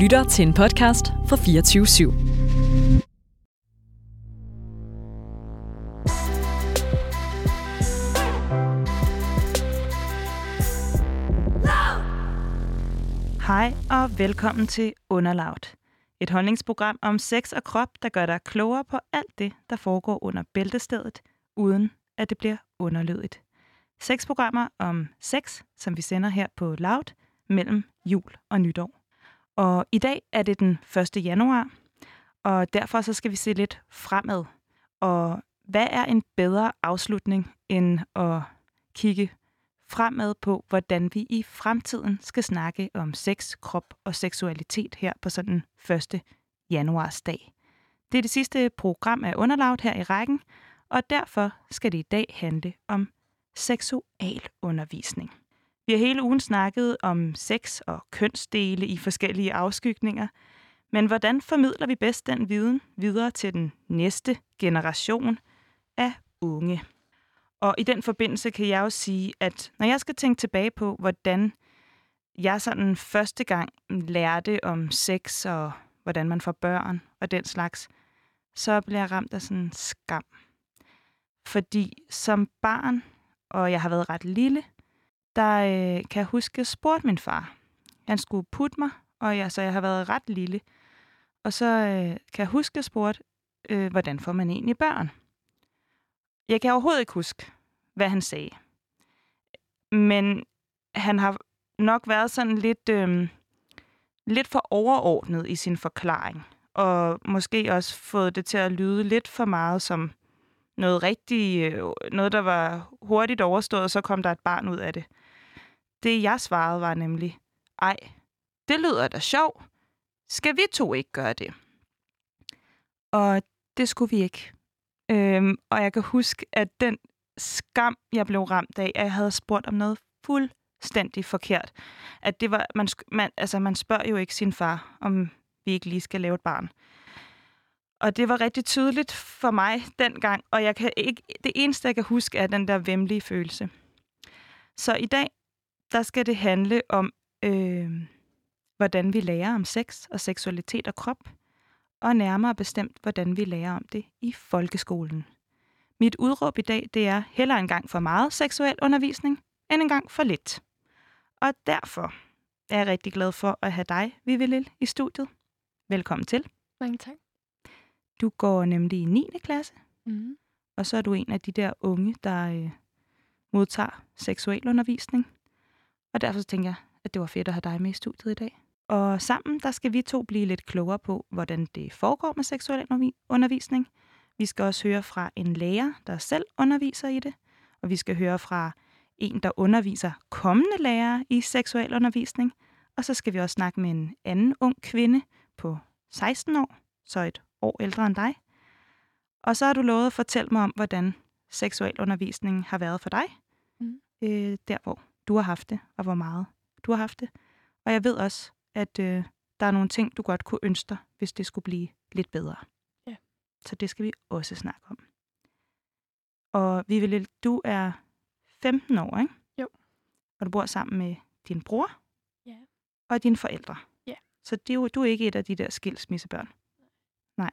lytter til en podcast fra 24 /7. Hej og velkommen til Underlaut. Et holdningsprogram om sex og krop, der gør dig klogere på alt det, der foregår under bæltestedet, uden at det bliver underlødigt. Seks programmer om sex, som vi sender her på Loud mellem jul og nytår. Og i dag er det den 1. januar, og derfor så skal vi se lidt fremad. Og hvad er en bedre afslutning end at kigge fremad på, hvordan vi i fremtiden skal snakke om sex, krop og seksualitet her på sådan 1. januarsdag. Det er det sidste program af Underlaut her i rækken, og derfor skal det i dag handle om seksualundervisning. Vi har hele ugen snakket om sex og kønsdele i forskellige afskygninger, men hvordan formidler vi bedst den viden videre til den næste generation af unge? Og i den forbindelse kan jeg jo sige, at når jeg skal tænke tilbage på, hvordan jeg sådan første gang lærte om sex og hvordan man får børn og den slags, så bliver jeg ramt af sådan en skam. Fordi som barn, og jeg har været ret lille, der øh, kan jeg huske, spurgte min far. Han skulle putte mig, og jeg, så jeg har været ret lille. Og så øh, kan jeg huske, at jeg spurgte, øh, hvordan får man egentlig børn? Jeg kan overhovedet ikke huske, hvad han sagde. Men han har nok været sådan lidt, øh, lidt for overordnet i sin forklaring. Og måske også fået det til at lyde lidt for meget som noget rigtig, øh, noget der var hurtigt overstået, og så kom der et barn ud af det. Det jeg svarede var nemlig, ej, det lyder da sjov. Skal vi to ikke gøre det? Og det skulle vi ikke. Øhm, og jeg kan huske, at den skam, jeg blev ramt af, at jeg havde spurgt om noget fuldstændig forkert. At det var, man, man, altså man spørger jo ikke sin far, om vi ikke lige skal lave et barn. Og det var rigtig tydeligt for mig dengang, og jeg kan ikke, det eneste, jeg kan huske, er den der vemmelige følelse. Så i dag, der skal det handle om, øh, hvordan vi lærer om sex og seksualitet og krop, og nærmere bestemt, hvordan vi lærer om det i folkeskolen. Mit udråb i dag, det er heller en gang for meget seksuel undervisning, end en gang for lidt. Og derfor er jeg rigtig glad for at have dig, Vivi i studiet. Velkommen til. Mange tak. Du går nemlig i 9. klasse, Mm. og så er du en af de der unge, der øh, modtager seksuel undervisning. Og derfor så tænker jeg, at det var fedt at have dig med i studiet i dag. Og sammen, der skal vi to blive lidt klogere på, hvordan det foregår med seksuel undervi- undervisning. Vi skal også høre fra en lærer, der selv underviser i det. Og vi skal høre fra en, der underviser kommende lærere i seksuel undervisning. Og så skal vi også snakke med en anden ung kvinde på 16 år, så et år ældre end dig. Og så har du lovet at fortælle mig om, hvordan seksuel undervisning har været for dig. Mm. Øh, der, hvor du har haft det, og hvor meget du har haft det. Og jeg ved også, at øh, der er nogle ting, du godt kunne ønske dig, hvis det skulle blive lidt bedre. Ja. Så det skal vi også snakke om. Og vi vil, du er 15 år, ikke? Jo. Og du bor sammen med din bror Ja. og dine forældre. Ja. Så det er jo, du er ikke et af de der skilsmissebørn. Nej.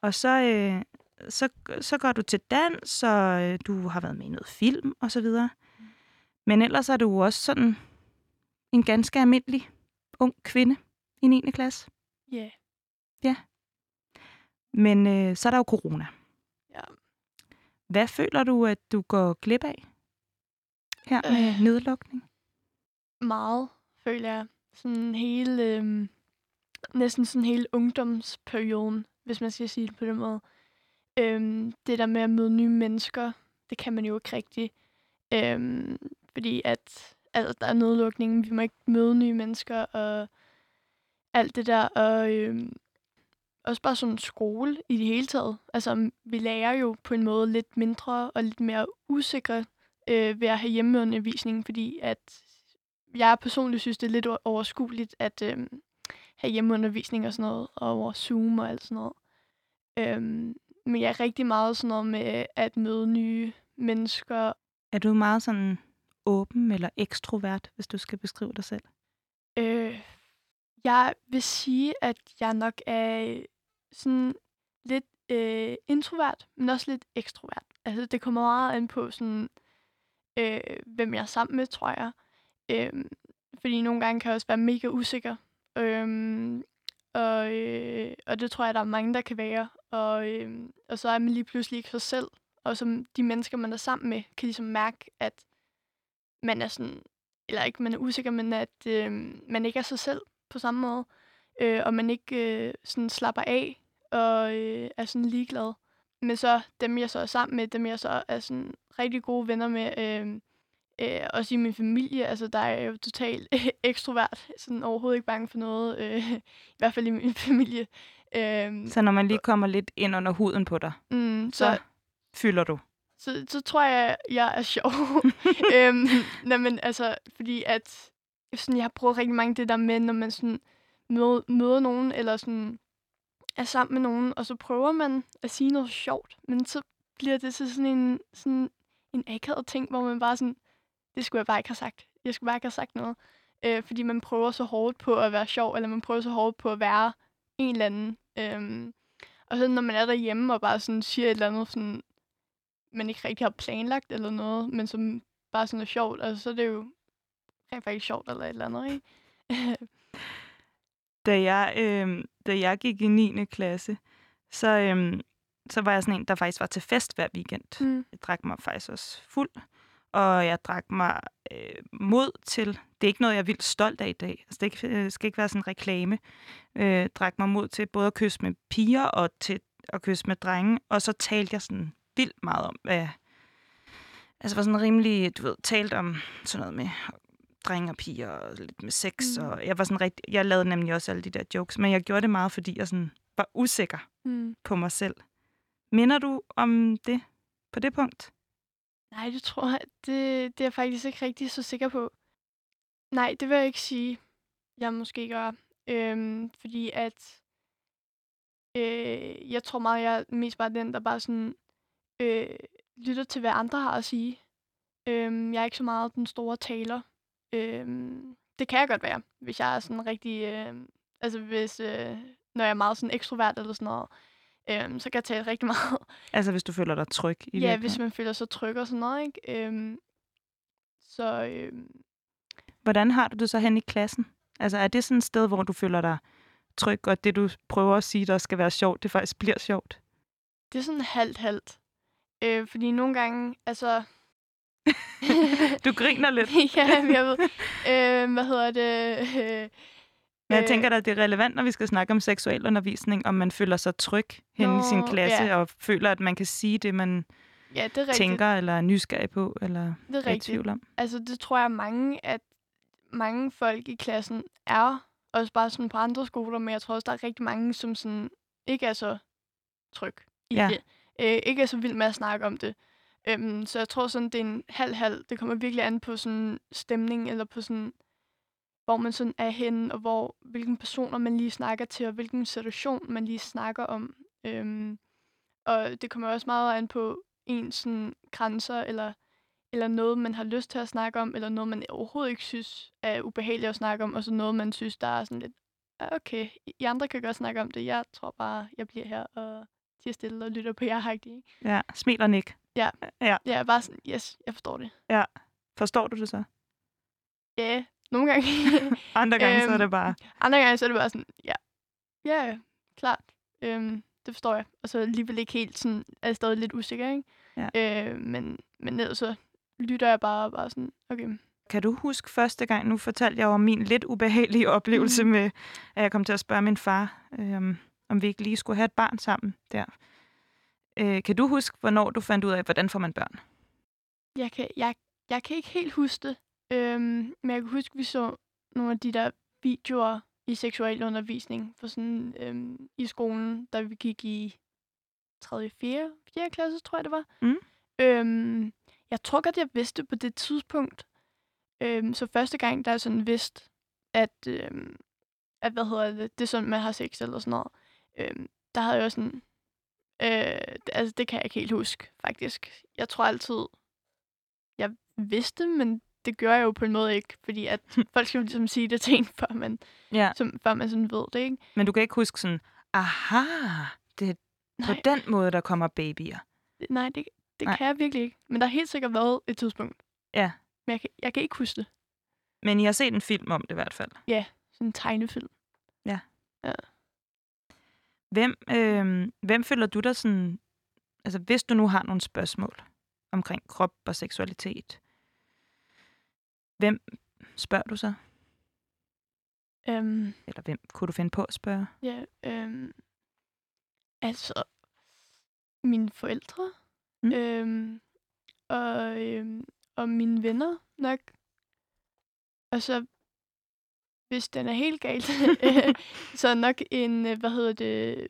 Og så, øh, så, så går du til dans, og øh, du har været med i noget film og så videre. Men ellers er du også sådan en ganske almindelig ung kvinde i 9. klasse. Ja. Men øh, så er der jo corona. Ja. Hvad føler du, at du går glip af her med Øh. nedlukning? Meget, føler jeg. Sådan hele, øhm, næsten sådan hele ungdomsperioden, hvis man skal sige det på den måde. Øhm, det der med at møde nye mennesker, det kan man jo ikke rigtig. Øhm, fordi at altså, der er nedlukning, vi må ikke møde nye mennesker, og alt det der. Og øh, også bare sådan skole i det hele taget. Altså, vi lærer jo på en måde lidt mindre og lidt mere usikre øh, ved at have hjemmeundervisning, fordi at jeg personligt synes, det er lidt overskueligt at øh, have hjemmeundervisning og sådan noget, og over Zoom og alt sådan noget. Øhm, men jeg er rigtig meget sådan noget med at møde nye mennesker. Er du meget sådan åben eller ekstrovert, hvis du skal beskrive dig selv? Øh, Jeg vil sige, at jeg nok er øh, sådan lidt øh, introvert, men også lidt ekstrovert. Altså, det kommer meget an på, sådan, øh, hvem jeg er sammen med, tror jeg. Øh, fordi nogle gange kan jeg også være mega usikker. Øh, og, øh, og det tror jeg, der er mange, der kan være. Og, øh, og så er man lige pludselig ikke sig selv. Og som de mennesker, man er sammen med, kan ligesom mærke, at man er sådan, eller ikke man er usikker, men at øh, man ikke er sig selv på samme måde. Øh, og man ikke øh, sådan slapper af og øh, er sådan ligeglad. Men så dem, jeg så er sammen med, dem jeg så er sådan rigtig gode venner med, øh, øh, også i min familie, altså der er jeg jo totalt ekstrovert, sådan overhovedet ikke bange for noget, øh, i hvert fald i min familie. Øh, så når man lige kommer lidt ind under huden på dig, mm, så, så fylder du? Så, så tror jeg, jeg er sjov. øhm, nej, men altså, fordi at sådan, jeg har prøvet rigtig mange det der med, når man sådan møder, møder nogen, eller sådan er sammen med nogen, og så prøver man at sige noget sjovt, men så bliver det så sådan en, sådan en akavet ting, hvor man bare sådan, det skulle jeg bare ikke have sagt. Jeg skulle bare ikke have sagt noget. Øh, fordi man prøver så hårdt på at være sjov, eller man prøver så hårdt på at være en eller anden. Øhm, og så når man er derhjemme og bare sådan siger et eller andet, sådan, man ikke rigtig har planlagt eller noget, men som bare sådan er sjovt, altså så er det jo rent faktisk sjovt eller et eller andet, ikke? da, jeg, øh, da jeg gik i 9. klasse, så, øh, så var jeg sådan en, der faktisk var til fest hver weekend. Mm. Jeg drak mig faktisk også fuld, og jeg drak mig øh, mod til, det er ikke noget, jeg er vildt stolt af i dag, altså det øh, skal ikke være sådan en reklame, øh, drak mig mod til både at kysse med piger og til at kysse med drenge, og så talte jeg sådan vildt meget om, hvad, altså var sådan rimelig, du ved, talt om sådan noget med drenge og piger og lidt med sex. Mm. Og jeg var sådan rigtig, jeg lavede nemlig også alle de der jokes, men jeg gjorde det meget, fordi jeg sådan var usikker mm. på mig selv. Minder du om det på det punkt? Nej, det tror jeg, det, det er jeg faktisk ikke rigtig så sikker på. Nej, det vil jeg ikke sige, jeg måske gør. Øhm, fordi at øh, jeg tror meget, jeg er mest bare den, der bare sådan øh, lytter til, hvad andre har at sige. Øhm, jeg er ikke så meget den store taler. Øhm, det kan jeg godt være, hvis jeg er sådan rigtig... Øh, altså hvis... Øh, når jeg er meget sådan ekstrovert eller sådan noget, øhm, så kan jeg tale rigtig meget. Altså hvis du føler dig tryg i Ja, hvis man føler sig tryg og sådan noget, ikke? Øhm, så... Øhm, Hvordan har du det så hen i klassen? Altså er det sådan et sted, hvor du føler dig tryg, og det du prøver at sige, der skal være sjovt, det faktisk bliver sjovt? Det er sådan halvt-halvt. Øh, fordi nogle gange, altså... du griner lidt. ja, jeg ved. Øh, hvad hedder det? Øh, men jeg tænker da, at det er relevant, når vi skal snakke om seksualundervisning, om man føler sig tryg hen i sin klasse, ja. og føler, at man kan sige det, man ja, det er tænker, eller er nysgerrig på, eller det er, er i tvivl om. Altså, det tror jeg mange, at mange folk i klassen er, også bare sådan på andre skoler, men jeg tror også, der er rigtig mange, som sådan ikke er så tryg i ja. det. Øh, ikke er så vild med at snakke om det. Øhm, så jeg tror sådan, det er en halv-halv. Det kommer virkelig an på sådan stemning, eller på sådan, hvor man sådan er henne, og hvor, hvilken personer man lige snakker til, og hvilken situation man lige snakker om. Øhm, og det kommer også meget an på ens sådan, grænser, eller, eller noget, man har lyst til at snakke om, eller noget, man overhovedet ikke synes er ubehageligt at snakke om, og så noget, man synes, der er sådan lidt, ah, okay, I andre kan godt snakke om det, jeg tror bare, jeg bliver her og tiger stille og lytter på jer, ikke? Ja, smiler nik. Ja. ja. Ja, bare sådan, yes, jeg forstår det. Ja. Forstår du det så? Ja, nogle gange. andre gange, øhm, så er det øhm, bare... Andre gange, så er det bare sådan, ja, ja, klart. Øhm, det forstår jeg. Og så alligevel ikke helt sådan, er jeg stadig lidt usikker, ikke? Ja. Øh, men, men ned, så lytter jeg bare, bare sådan, okay. Kan du huske første gang, nu fortalte jeg om min lidt ubehagelige oplevelse mm. med, at jeg kom til at spørge min far, øhm, om vi ikke lige skulle have et barn sammen der. Øh, kan du huske, hvornår du fandt ud af, hvordan får man børn? Jeg kan, jeg, jeg kan ikke helt huske det, øhm, men jeg kan huske, at vi så nogle af de der videoer i seksualundervisning for sådan, øhm, i skolen, da vi gik i 3. 4. 4. klasse, tror jeg det var. Mm. Øhm, jeg tror godt, jeg vidste på det tidspunkt. Øhm, så første gang, der er sådan vidst, at, øhm, at hvad hedder det, det er sådan, man har sex eller sådan noget. Øhm, der havde jeg sådan, Øh, altså, det kan jeg ikke helt huske, faktisk. Jeg tror altid, jeg vidste, men det gør jeg jo på en måde ikke, fordi at folk skal jo ligesom sige det til en, før man, Ja, som, før man sådan ved det, ikke? men du kan ikke huske sådan, aha, det er på Nej, den måde, der kommer babyer. nej det, det Nej. kan jeg virkelig ikke. Men der har helt sikkert været et tidspunkt. Ja. Men jeg kan, jeg kan ikke huske det. Men I har set en film om det i hvert fald. Sådan en tegnefilm. Hvem, øh, hvem føler du dig sådan... Altså, hvis du nu har nogle spørgsmål omkring krop og seksualitet, hvem spørger du så? Øhm, Eller hvem kunne du finde på at spørge? ja, øhm, altså, mine forældre. Mm. Øhm, og, øhm, og mine venner nok. Og så, hvis den er helt galt, øh, så nok en, øh, hvad hedder det,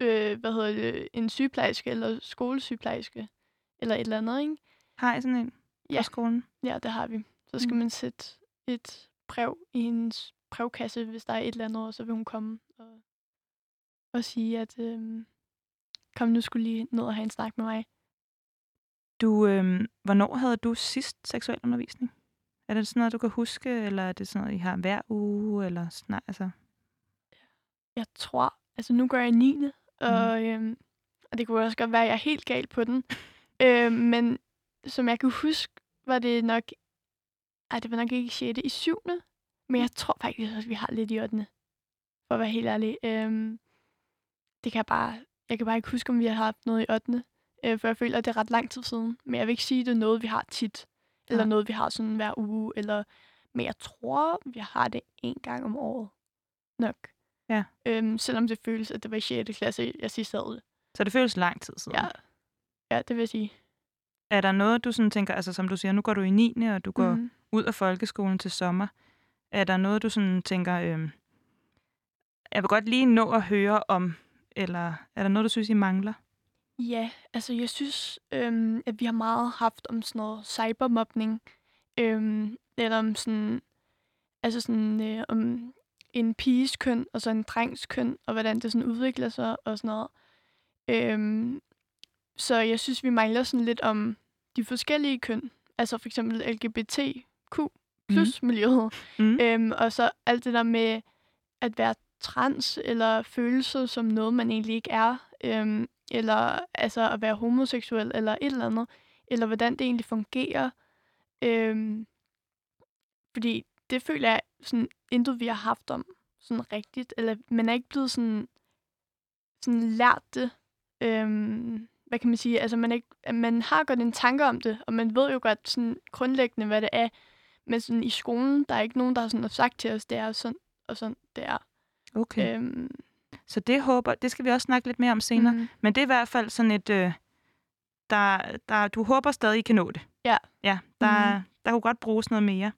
øh, hvad hedder det, en sygeplejerske eller skolesygeplejerske, eller et eller andet, ikke? Har I sådan en Ja. på skolen? Ja, det har vi. Så skal Mm. man sætte et brev i hendes brevkasse, hvis der er et eller andet, og så vil hun komme og, og sige, at øhm, kom nu skulle lige ned og have en snak med mig. Du, øh, hvornår havde du sidst seksuel undervisning? Er det sådan noget, du kan huske, eller er det sådan noget, I har hver uge? Eller sådan, altså, Jeg tror, altså nu går jeg i 9. Og, øhm, og det kunne også godt være, at jeg er helt gal på den. øhm, men som jeg kan huske, var det nok, ej, det var nok ikke i 6. i 7. Men jeg tror faktisk, at vi har lidt i 8. For at være helt ærlig. Øhm, det kan jeg bare, jeg kan bare ikke huske, om vi har haft noget i 8. Øh, for jeg føler, at det er ret lang tid siden. Men jeg vil ikke sige, at det er noget, vi har tit. Eller Nej. noget, vi har sådan hver uge. Eller, men jeg tror, vi har det en gang om året. Nok. Ja. Øhm, selvom det føles, at det var i 6. klasse, jeg sidst havde så det føles lang tid siden. Ja. ja, det vil jeg sige. Er der noget, du sådan tænker, altså som du siger, nu går du i 9. og du går Mhm. ud af folkeskolen til sommer. Er der noget, du sådan tænker, øh, jeg vil godt lige nå at høre om, eller er der noget, du synes, I mangler? Ja, altså jeg synes, øhm, at vi har meget haft om sådan noget cybermobning. Øhm, eller om sådan, altså sådan, øh, om en piges køn og så en drengs køn, og hvordan det sådan udvikler sig og sådan noget. Øhm, så jeg synes, vi mangler sådan lidt om de forskellige køn. Altså for eksempel LGBTQ plus miljøet. Mm. Øhm, og så alt det der med at være trans, eller føle sig som noget, man egentlig ikke er. Øhm, eller altså at være homoseksuel, eller et eller andet. Eller hvordan det egentlig fungerer. Øhm, fordi det føler jeg sådan intet, vi har haft om sådan rigtigt. Eller man er ikke blevet sådan, sådan lært det. Øhm, hvad kan man sige? Altså man, ikke, man har godt en tanke om det, og man ved jo godt sådan grundlæggende, hvad det er. Men sådan i skolen, der er ikke nogen, der har sådan sagt til os, det er sådan og sådan, det er. Okay. Øhm, Så det håber, det skal vi også snakke lidt mere om senere. Mm. mm, Men det er i hvert fald sådan et, øh, der, der, du håber stadig, I kan nå det. Ja. Ja, der, Mhm. der kunne godt bruges noget mere.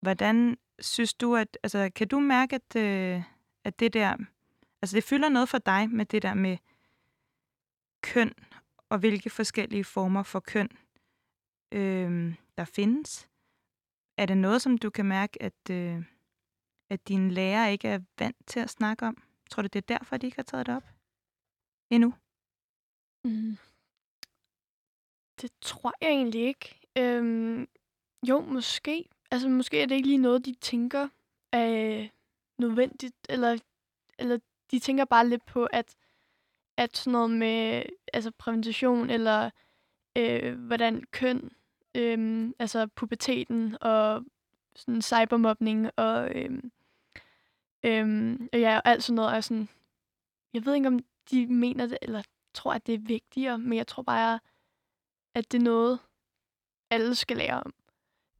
Hvordan synes du, at, altså kan du mærke, at, øh, at det der, altså det fylder noget for dig med det der med køn, og hvilke forskellige former for køn, øh, der findes? Er det noget, som du kan mærke, at, øh, at dine lærere ikke er vant til at snakke om? Tror du, det er derfor, de ikke har taget det op endnu? mm. Det tror jeg egentlig ikke. Øhm, jo, måske. Altså, måske er det ikke lige noget, de tænker er øh, nødvendigt, eller, eller de tænker bare lidt på, at, at sådan noget med altså præventation, eller øh, hvordan køn, øh, altså puberteten, og sådan cybermobning, og, øh, øh, og ja, og alt sådan noget er sådan, jeg ved ikke, om de mener det, eller tror, at det er vigtigere, men jeg tror bare, at det er noget, alle skal lære om.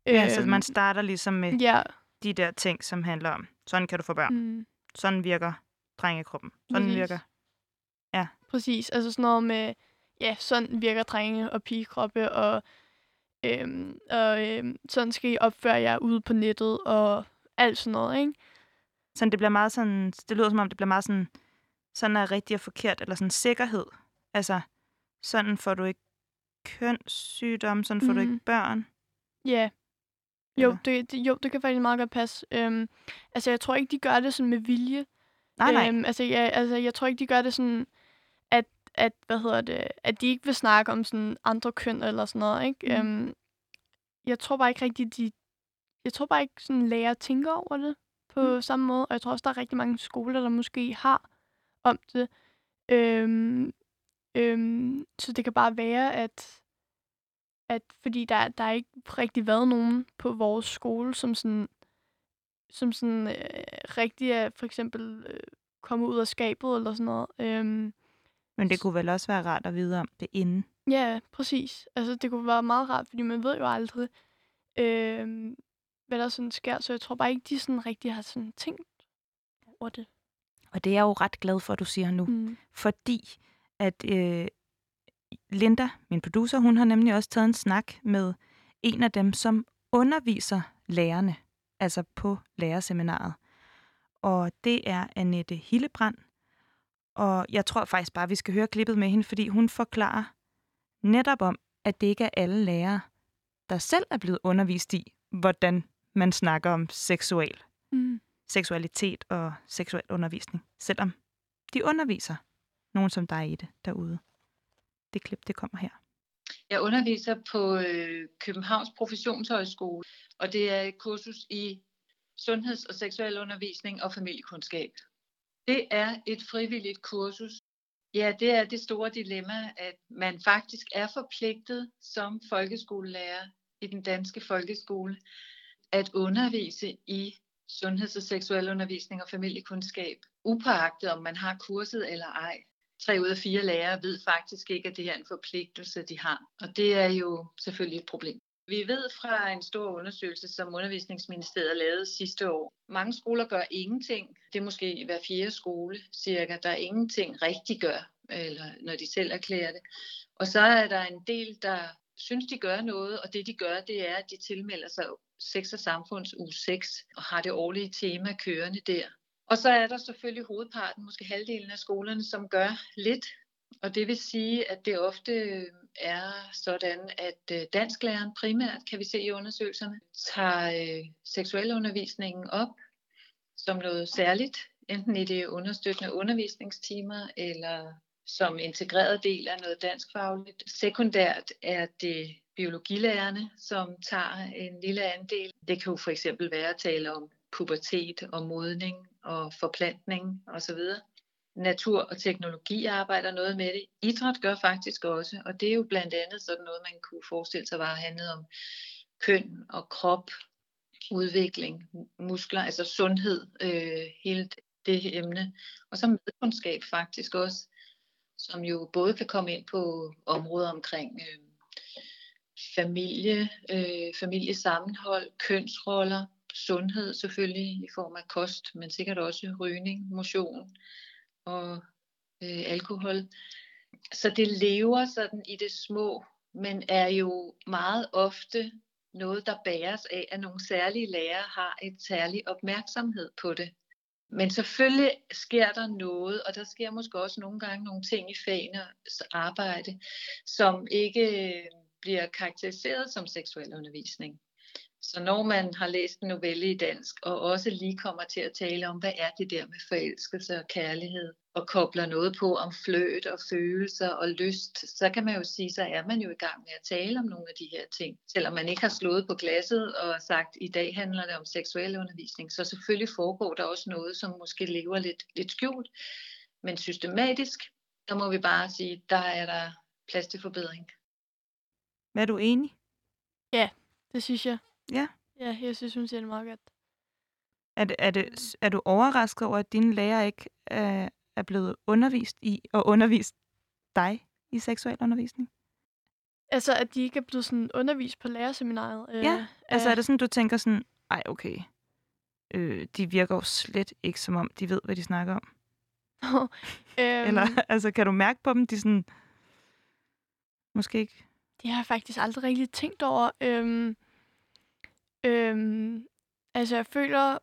Ja, så Øhm, man starter ligesom med Ja, de der ting, som handler om, sådan kan du få børn. mm, Sådan virker drengekroppen. Sådan Præcis. virker. præcis. Altså sådan noget med, ja, sådan virker drenge- og pigekroppe, og, øhm, og øhm, sådan skal I opføre jer ude på nettet, og alt sådan noget, ikke? Sådan, det bliver meget sådan, det lyder som om, det bliver meget sådan, sådan er rigtigt og forkert, eller sådan sikkerhed. Altså, sådan får du ikke kønssygdom, sådan får mm. du ikke børn. Ja. Jo Eller? det, det, jo, det kan faktisk meget godt passe. Øhm, altså, jeg tror ikke, de gør det sådan med vilje. Nej, nej. Øhm, altså, jeg, altså, jeg tror ikke, de gør det sådan, at, at, hvad hedder det, at de ikke vil snakke om sådan andre køn eller sådan noget, ikke? Mm. Øhm, jeg tror bare ikke rigtigt, de... Jeg tror bare ikke, sådan lærer tænker over det på mm. samme måde. Og jeg tror også, der er rigtig mange skoler, der måske har om det. Øhm, øhm, så det kan bare være, at, at fordi der, der er ikke rigtig været nogen på vores skole, som sådan, som sådan øh, rigtig er for eksempel øh, kommet ud af skabet eller sådan noget. Øhm, Men det kunne vel også være rart at vide om det inden? Ja, præcis. Altså, det kunne være meget rart, fordi man ved jo aldrig, øh, hvad der sådan sker. Så jeg tror bare ikke, de sådan rigtig har sådan tænkt over det. Og det er jeg jo ret glad for, at du siger nu. Mm. Fordi at øh, Linda, min producer, hun har nemlig også taget en snak med en af dem, som underviser lærerne, altså på lærerseminaret. Og det er Annette Hillebrand. Og jeg tror faktisk bare, at vi skal høre klippet med hende, fordi hun forklarer netop om, at det ikke er alle lærere, der selv er blevet undervist i, hvordan man snakker om seksual, Mm. seksualitet og seksuel undervisning, selvom de underviser nogen som dig i det derude. Det klip, det kommer her. Jeg underviser på øh, Københavns Professionshøjskole, og det er et kursus i sundheds- og seksuel undervisning og familiekundskab. Det er et frivilligt kursus. Ja, det er det store dilemma, at man faktisk er forpligtet som folkeskolelærer i den danske folkeskole at undervise i sundheds- og seksualundervisning og familiekundskab, upåagtet om man har kurset eller ej. Tre ud af fire lærere ved faktisk ikke, at det her er en forpligtelse, de har. Og det er jo selvfølgelig et problem. Vi ved fra en stor undersøgelse, som Undervisningsministeriet lavede sidste år. Mange skoler gør ingenting. Det er måske hver fjerde skole cirka, der ingenting rigtig gør, eller når de selv erklærer det. Og så er der en del, der synes, de gør noget, og det de gør, det er, at de tilmelder sig Sex og Samfunds uge 6, og har det årlige tema kørende der. Og så er der selvfølgelig hovedparten, måske halvdelen af skolerne, som gør lidt. Og det vil sige, at det ofte er sådan, at øh, dansklæreren primært, kan vi se i undersøgelserne, tager øh, seksualundervisningen op som noget særligt, enten i de understøttende undervisningstimer eller som integreret del af noget danskfagligt. Sekundært er det biologilærerne, som tager en lille andel. Det kan jo for eksempel være at tale om pubertet og modning og forplantning osv. Natur og teknologi arbejder noget med det. Idræt gør faktisk også, og det er jo blandt andet sådan noget, man kunne forestille sig var handlet om køn og krop, udvikling, muskler, altså sundhed, øh, hele det emne. Og så medkundskab faktisk også, som jo både kan komme ind på områder omkring øh, familie, øh, familiesammenhold, kønsroller, sundhed selvfølgelig i form af kost, men sikkert også rygning, motion og øh, alkohol. Så det lever sådan i det små, men er jo meget ofte noget, der bæres af, at nogle særlige lærere har et særlig opmærksomhed på det. Men selvfølgelig sker der noget, og der sker måske også nogle gange nogle ting i fagenes arbejde, som ikke øh, bliver karakteriseret som seksuel undervisning. Så når man har læst en novelle i dansk, og også lige kommer til at tale om, hvad er det der med forelskelse og kærlighed, og kobler noget på om fløt og følelser og lyst, så kan man jo sige, så er man jo i gang med at tale om nogle af de her ting. Selvom man ikke har slået på glasset og sagt, i dag handler det om seksuel undervisning, så selvfølgelig foregår der også noget, som måske lever lidt, lidt skjult. Men systematisk, der må vi bare sige, der er der plads til forbedring. Er du enig? Ja, det synes jeg. Ja. Ja, jeg synes, hun siger det meget godt. Er, det, er, det, er du overrasket over, at dine lærer ikke er, er blevet undervist i og undervist dig i seksuel undervisning? Altså, at de ikke er blevet sådan undervist på lærerseminaret? Øh, Ja, altså af- er det sådan, du tænker sådan, ej okay, øh, de virker jo slet ikke som om, de ved, hvad de snakker om. øhm, Eller altså, kan du mærke på dem, de sådan, måske ikke? Jeg har faktisk aldrig rigtig tænkt over. Øhm, øhm, altså, jeg føler,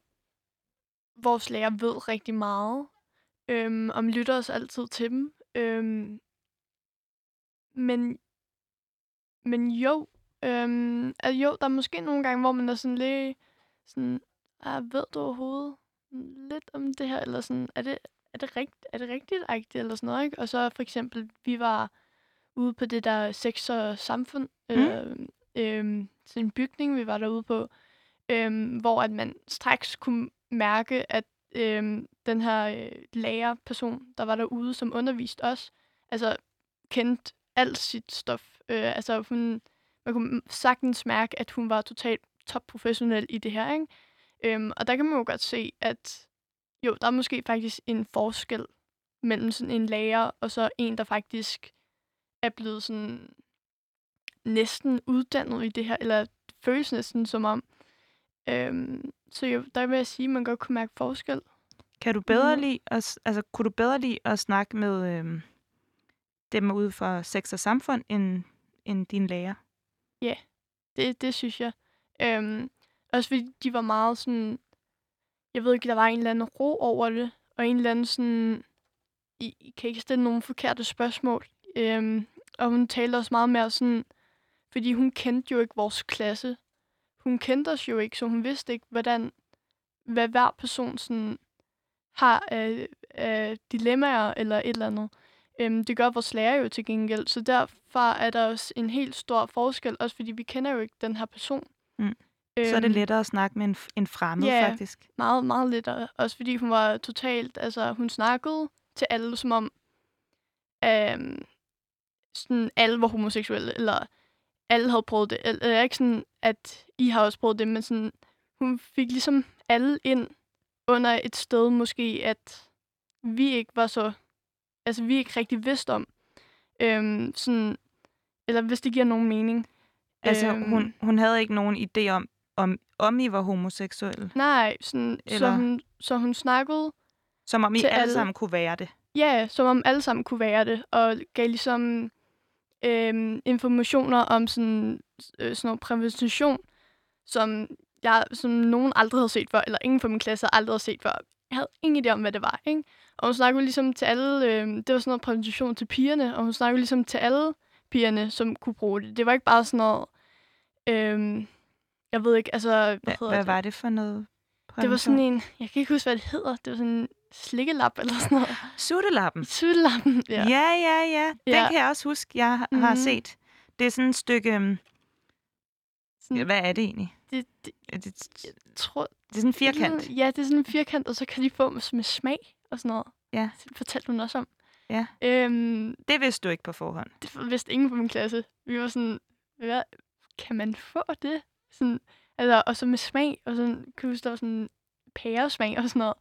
vores lærer ved rigtig meget, øhm, og lytter os altid til dem. Øhm, men, men jo, øhm, altså, jo, der er måske nogle gange, hvor man er sådan lidt sådan, ah, ved du overhovedet lidt om det her, eller sådan, er det, er det, rigt, er det rigtigt, rigtigt, eller sådan noget, ikke? Og så for eksempel, vi var ude på det der sex og samfund, Mm. øh, øh, sådan en bygning, vi var derude på, øh, hvor at man straks kunne mærke, at øh, den her øh, lærerperson, der var derude, som underviste os, altså kendte alt sit stof. Øh, altså hun, man kunne sagtens mærke, at hun var totalt topprofessionel i det her, ikke? Øhm, og der kan man jo godt se, at jo, der er måske faktisk en forskel mellem sådan en lærer og så en, der faktisk er blevet sådan næsten uddannet i det her, eller føles næsten som om. Øhm, så jo, der vil jeg sige, at man godt kunne mærke forskel. Kan du bedre Mhm. lide at, altså, kunne du bedre lide at snakke med øhm, dem ude for sex og samfund, end, end din lærer? Det, det synes jeg. Øhm, også fordi de var meget sådan... Jeg ved ikke, der var en eller anden ro over det, og en eller anden sådan... I, I kan ikke stille nogle forkerte spørgsmål. Øhm, og hun talte også meget mere sådan... Fordi hun kendte jo ikke vores klasse. Hun kendte os jo ikke, så hun vidste ikke, hvordan... Hvad hver person sådan har af, af dilemmaer eller et eller andet. Øhm, det gør vores lærer jo til gengæld, så derfor er der også en helt stor forskel, også fordi vi kender jo ikke den her person. Mm. Så er det Øhm, lettere at snakke med en, en fremmed, ja. faktisk. Meget, meget lettere. Også fordi hun var totalt, altså hun snakkede til alle som om, øhm, sådan alle var homoseksuelle, eller alle havde prøvet det. Eller ikke sådan, at I har også prøvet det, men sådan, hun fik ligesom alle ind under et sted måske, at vi ikke var så, altså vi ikke rigtig vidste om. Øhm, sådan, eller hvis det giver nogen mening. Altså, Øhm. hun, hun havde ikke nogen idé om, om, om I var homoseksuelle. Nej, sådan, så, Eller- hun, så hun snakkede Som om I alle. sammen kunne være det. Ja, som om alle sammen kunne være det, og gav ligesom øhm, informationer om sådan, øh, sådan noget prævention, som, jeg, som nogen aldrig havde set før, eller ingen fra min klasse aldrig havde set før. Jeg havde ingen idé om, hvad det var, ikke? Og hun snakkede ligesom til alle, øh, det var sådan noget prævention til pigerne, og hun snakkede ligesom til alle pigerne, som kunne bruge det. Det var ikke bare sådan noget, øh, jeg ved ikke, altså, hvad, Hva, hedder hvad det? var det for noget? Det var sådan en, jeg kan ikke huske, hvad det hedder. Det var sådan en slikkelap eller sådan noget. Suttelappen. Suttelappen, Ja, ja, ja. ja. Den Ja. kan jeg også huske, jeg har Mhm. set. Det er sådan et stykke... øhm, Sådan, Hvad er det egentlig? det, det, Er det, jeg tror, det er sådan en firkant. Ja, det er sådan en firkant, og så kan de få med, med smag og sådan noget. Ja. Det fortalte hun også om. Ja. Øhm, Det vidste du ikke på forhånd. det vidste ingen på min klasse. Vi var sådan, hvad, kan man få det? Sådan, altså, og så med smag, og sådan, kan huske, der var sådan pæresmag og sådan noget.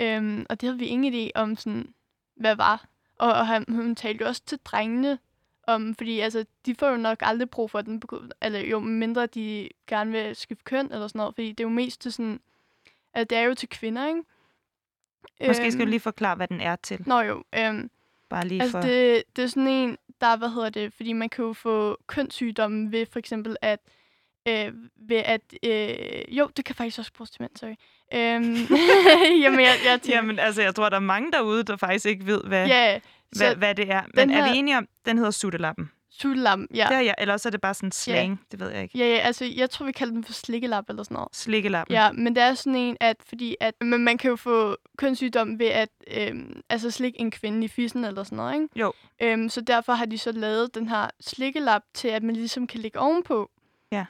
Øhm, og det havde vi ingen idé om, sådan, hvad var. Og, og han, hun talte jo også til drengene, om, fordi altså, de får jo nok aldrig brug for den, eller jo, mindre de gerne vil skifte køn eller sådan noget, fordi det er jo mest til sådan, at det er jo til kvinder, ikke? Måske skal du Øhm, lige forklare, hvad den er til. Nå jo, øhm, Bare lige Altså, for... det, det er sådan en, der, hvad hedder det, fordi man kan jo få kønssygdomme ved for eksempel at, øh, ved at, øh, jo, det kan faktisk også bruges til mænd, sorry. Øhm, jamen, jeg, jeg tænker, Jamen, altså, jeg tror, der er mange derude, der faktisk ikke ved, hvad, ja, hvad, hvad det er. Men er her- vi enige om, den hedder suttelappen? suttelam, ja. Det er jeg, eller også er det bare sådan slang. Det ved jeg ikke. Ja, ja, altså, jeg tror, vi kalder den for slikkelap eller sådan noget. Slikkelappen. Ja, men det er sådan en, at fordi at men man kan jo få kønssygdom ved at øhm, altså slikke en kvinde i fissen eller sådan noget, ikke? Jo. Øhm, så derfor har de så lavet den her slikkelap til, at man ligesom kan ligge ovenpå.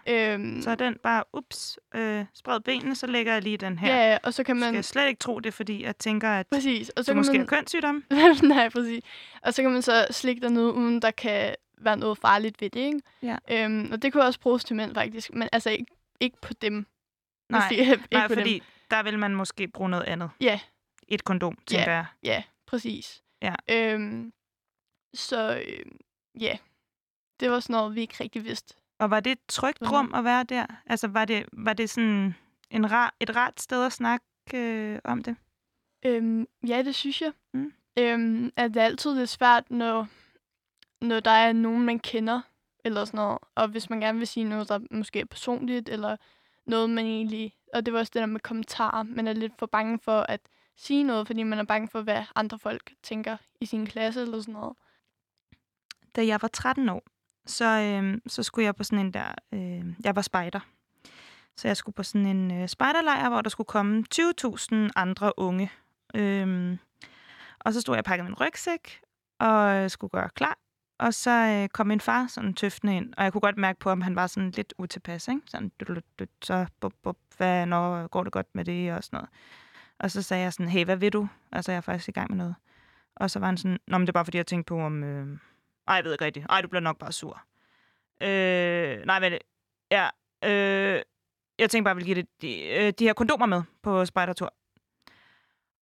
Ja. Øhm, Så er den bare, ups, øh, spred benene, så lægger jeg lige den her. Ja, ja, og så kan Man... Skal jeg slet ikke tro det, fordi jeg tænker, at Præcis. Og så du kan måske man... har kønssygdom. Nej, præcis. Og så kan man så slikke der noget, uden der kan være noget farligt ved det, ikke? Ja. Øhm, og det kunne også bruges til mænd, faktisk. Men altså ikke, ikke på dem. Nej, de- ikke nej på fordi Dem. der vil man måske bruge noget andet. Ja. Et kondom, tænker jeg. Ja, præcis. Ja. Øhm, så øhm, ja, det var sådan noget, vi ikke rigtig vidste. Og var det et trygt Mhm. rum at være der? Altså, var det, var det sådan en rar, et rart sted at snakke øh, om det? Øhm, ja, det synes jeg. Mm. Øhm, at det er altid lidt svært, når, når der er nogen, man kender, eller sådan noget. Og hvis man gerne vil sige noget, der måske er personligt, eller noget, man egentlig... Og det var også det der med kommentarer. Man er lidt for bange for at sige noget, fordi man er bange for, hvad andre folk tænker i sin klasse, eller sådan noget. Da jeg var 13 år, så, øh, så skulle jeg på sådan en der... Øh, jeg var spejder. Så jeg skulle på sådan en øh, spejderlejr, hvor der skulle komme 20.000 andre unge. Øh, og så stod jeg og pakkede min rygsæk, og øh, skulle gøre klar. og så øh, kom min far sådan tøftende ind, og jeg kunne godt mærke på, om han var sådan lidt utilpas, ikke? Sådan, så bup, bup, hvad, når går det godt med det, og sådan noget. Og så sagde jeg sådan, hey, hvad vil du? Altså, jeg er faktisk i gang med noget. Og så var han sådan, nå, men det er bare fordi, jeg tænkte på, om... Øh... Ej, jeg ved ikke rigtigt. Ej, du bliver nok bare sur. Øh, nej, men... Ja, øh, jeg tænkte bare, at jeg ville give det, de, de her kondomer med på spejdertur.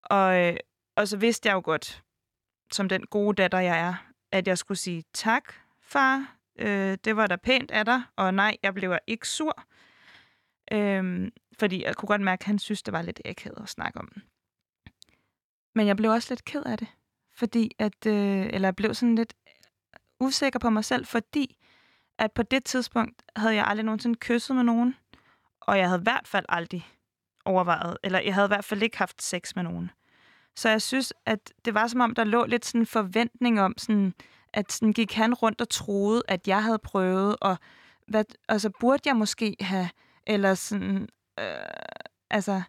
Og, øh, og så vidste jeg jo godt, som den gode datter, jeg er, at jeg skulle sige tak, far. Øh, det var da pænt af dig, og nej, jeg blev ikke sur. Øh, fordi jeg kunne godt mærke, at han synes, det var lidt akavet at snakke om. Men jeg blev også lidt ked af det, fordi at, øh, eller jeg blev sådan lidt usikker på mig selv, fordi at på det tidspunkt havde jeg aldrig nogensinde kysset med nogen, og jeg havde i hvert fald aldrig overvejet, eller jeg havde i hvert fald ikke haft sex med nogen. Så jeg synes, at det var som om, der lå lidt sådan en forventning om, sådan, at sådan gik han rundt og troede, at jeg havde prøvet, og hvad, altså burde jeg måske have, eller sådan, øh, altså,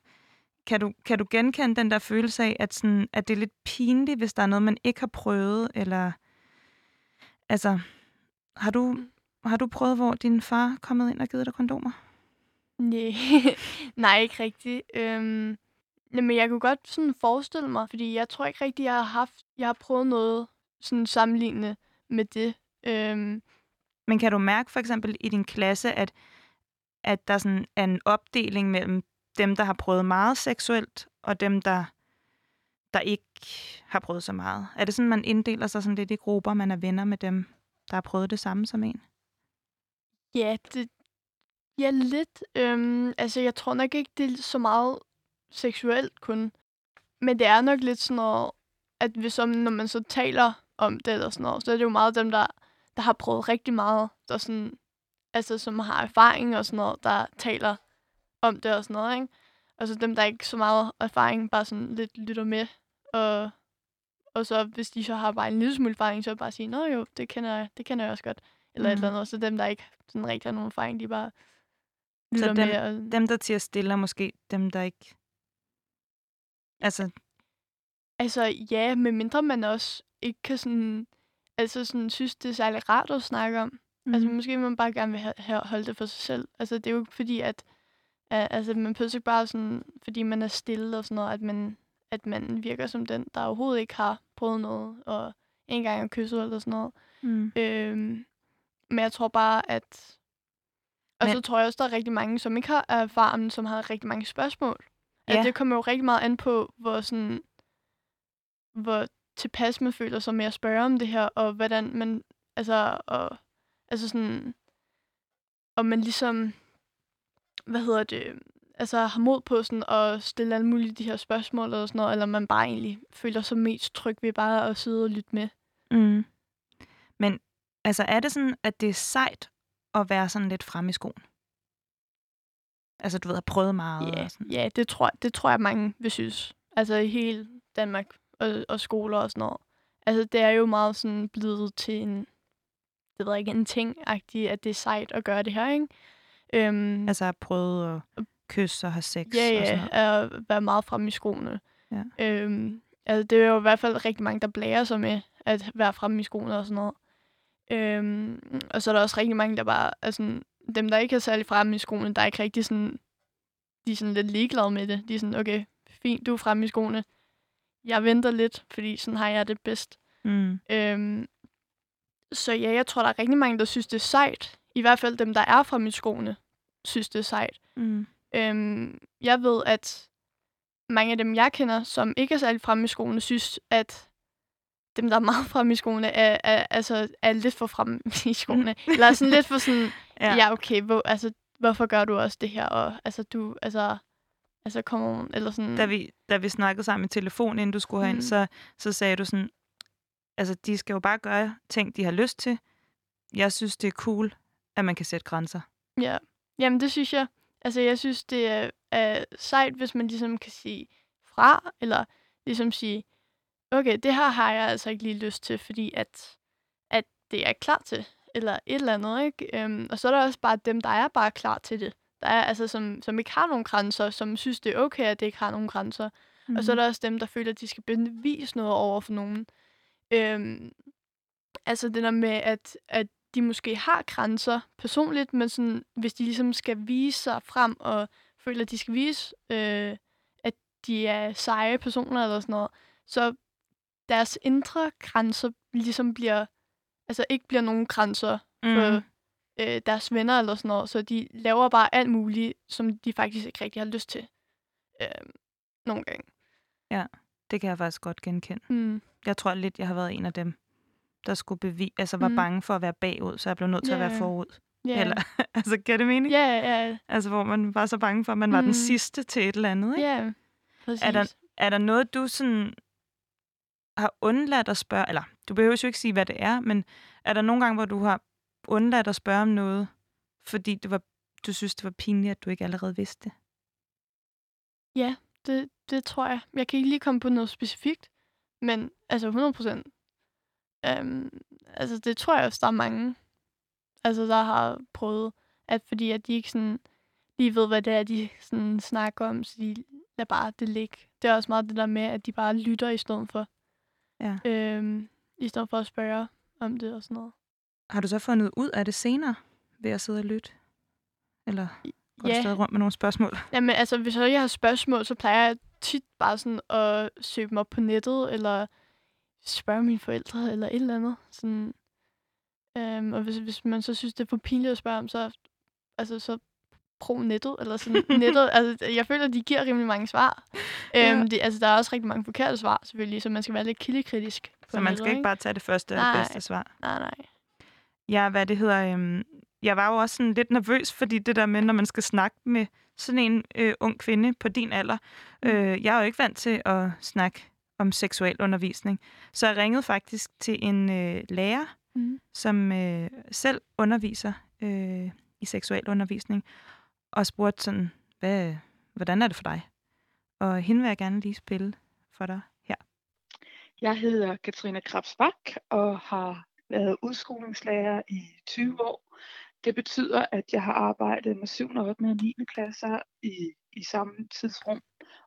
kan du, kan du genkende den der følelse af, at, sådan, at det er lidt pinligt, hvis der er noget, man ikke har prøvet, eller, altså, har du, har du prøvet, hvor din far er kommet ind og givet dig kondomer? Nej, Nej ikke rigtigt. Øhm, men jeg kunne godt sådan forestille mig, fordi jeg tror ikke rigtigt, jeg har haft, jeg har prøvet noget sådan sammenlignende med det. Øhm. Men kan du mærke for eksempel i din klasse, at, at der sådan er en opdeling mellem dem, der har prøvet meget seksuelt, og dem, der, der ikke har prøvet så meget? Er det sådan, man inddeler sig sådan lidt i grupper, man er venner med dem, der har prøvet det samme som en? Ja, det, ja lidt. Øhm, altså, jeg tror nok ikke, det er så meget seksuelt kun. Men det er nok lidt sådan noget, at hvis om, når man så taler om det eller sådan noget, så er det jo meget dem, der, der har prøvet rigtig meget, der sådan, altså som har erfaring og sådan noget, der taler om det og sådan noget, ikke? Og så dem, der ikke så meget erfaring, bare sådan lidt lytter med. Og, og så hvis de så har bare en lille smule erfaring, så bare sige, nå jo, det kender jeg, det kender jeg også godt. Eller mm. et eller andet. Og så dem, der ikke sådan rigtig har nogen erfaring, de bare så dem, med. Og... dem, der til at stille, måske dem, der ikke... Altså... Altså, ja, medmindre man også ikke kan sådan... Altså, sådan, synes, det er særlig rart at snakke om. Mm. Altså, måske man bare gerne vil have, holde det for sig selv. Altså, det er jo ikke fordi, at... altså, man pludselig bare sådan, fordi man er stille og sådan noget, at man, at man virker som den, der overhovedet ikke har prøvet noget, og en engang har kysset eller sådan noget. Mm. Øhm, men jeg tror bare, at... Og men... så tror jeg også, der er rigtig mange, som ikke har erfaring, som har rigtig mange spørgsmål. Ja. Altså, det kommer jo rigtig meget an på, hvor sådan... Hvor tilpas man føler sig med at spørge om det her, og hvordan man... Altså, og, altså sådan... Og man ligesom... Hvad hedder det? Altså har mod på sådan at stille alle mulige de her spørgsmål eller sådan noget, eller man bare egentlig føler sig mest tryg ved bare at sidde og lytte med. Mm. Men Altså er det sådan, at det er sejt at være sådan lidt frem i skoen? Altså du ved, have prøvet meget? Ja, og sådan. ja det, tror, det tror jeg, mange vil synes. Altså i hele Danmark og, og skoler og sådan noget. Altså det er jo meget sådan blevet til en, det ved jeg ikke, en ting-agtig, at det er sejt at gøre det her, ikke? Øhm, altså at prøve at kysse og have sex ja, ja, og sådan noget. at være meget frem i skoene. Ja. Øhm, altså det er jo i hvert fald rigtig mange, der blærer sig med at være frem i skoene og sådan noget. Øhm, og så er der også rigtig mange, der bare sådan, dem, der ikke er særlig fremme i skoene, der er ikke rigtig sådan, de er sådan lidt ligeglade med det. De er sådan, okay, fint, du er fremme i skoene. Jeg venter lidt, fordi sådan har jeg det bedst. Mm. Øhm, så ja, jeg tror, der er rigtig mange, der synes, det er sejt. I hvert fald dem, der er fremme i skoene, synes, det er sejt. Mm. Øhm, jeg ved, at mange af dem, jeg kender, som ikke er særlig fremme i skoene, synes, at dem, der er meget fremme i skoene, er, er, altså, er lidt for fremme i skoene. Eller sådan lidt for sådan, ja, ja okay, hvor, altså, hvorfor gør du også det her? Og altså, du, altså, altså, kommer eller sådan... Da vi, da vi snakkede sammen i telefon, inden du skulle herind, mm. så, så sagde du sådan, altså, de skal jo bare gøre ting, de har lyst til. Jeg synes, det er cool, at man kan sætte grænser. Ja, jamen det synes jeg. Altså, jeg synes, det er, er sejt, hvis man ligesom kan sige fra, eller ligesom sige, okay, det her har jeg altså ikke lige lyst til, fordi at, at det er klar til, eller et eller andet, ikke? Øhm, og så er der også bare dem, der er bare klar til det. Der er altså, som, som ikke har nogen grænser, som synes, det er okay, at det ikke har nogen grænser. Mm. Og så er mhm. der også dem, der føler, at de skal bevise noget over for nogen. Øhm, altså det der med, at, at de måske har grænser personligt, men sådan, hvis de ligesom skal vise sig frem og føler, at de skal vise, øh, at de er seje personer eller sådan noget, så deres indre grænser ligesom bliver, altså ikke bliver nogen grænser for Mm. øh, deres venner eller sådan noget, så de laver bare alt muligt, som de faktisk ikke rigtig har lyst til. Øh, nogle gange. Det kan jeg faktisk godt genkende. Mm. Jeg tror lidt, jeg har været en af dem, der skulle bevi altså var Mm. bange for at være bagud, så jeg blev nødt til at Ja. være forud. Yeah. Eller, altså, giver det mening? Ja, ja, Altså, hvor man var så bange for, at man var den Mm. sidste til et eller andet, ikke? ja. Præcis. Er der, er der noget, du sådan har undladt at spørge, eller du behøver jo ikke sige, hvad det er, men er der nogle gange, hvor du har undladt at spørge om noget, fordi det var, du synes, det var pinligt, at du ikke allerede vidste det? Ja, det, det tror jeg. Jeg kan ikke lige komme på noget specifikt, men altså 100 procent. Um, altså det tror jeg også, der er mange, altså der har prøvet, at fordi at de ikke sådan lige ved, hvad det er, de sådan snakker om, så de lader bare det ligge. Det er også meget det der med, at de bare lytter i stedet for. Ja. Um, I stedet for at spørge om det og sådan noget. Har du så fundet ud af det senere ved at sidde og lytte? Eller går du Ja. stadig rundt med nogle spørgsmål? Jamen altså, hvis jeg har spørgsmål, så plejer jeg tit bare sådan at søge dem op på nettet, eller spørge mine forældre, eller et eller andet. Sådan, øhm, og hvis, hvis man så synes, det er for pinligt at spørge om, så, altså, så brug nettet, eller sådan nettet. Altså, jeg føler, at de giver rimelig mange svar. Ja. Øhm, det, altså, der er også rigtig mange forkerte svar, selvfølgelig, så man skal være lidt kildekritisk. Så man nettet, skal ikke bare tage det første og Nej. bedste svar. Nej, nej. Ja, hvad det hedder. Øhm, jeg var jo også sådan lidt nervøs, fordi det der med, når man skal snakke med sådan en øh, ung kvinde på din alder. Mm. Øh, jeg er jo ikke vant til at snakke om seksuel undervisning. Så jeg ringede faktisk til en øh, lærer, Mm. som øh, selv underviser øh, i seksuel undervisning, og spurgte sådan, hvad, hvordan er det for dig? Og hende vil jeg gerne lige spille for dig her. Jeg hedder Katrine Krabsbak og har været udskolingslærer i 20 år. Det betyder, at jeg har arbejdet med 7., 8. og 9. klasser i, i samme tidsrum.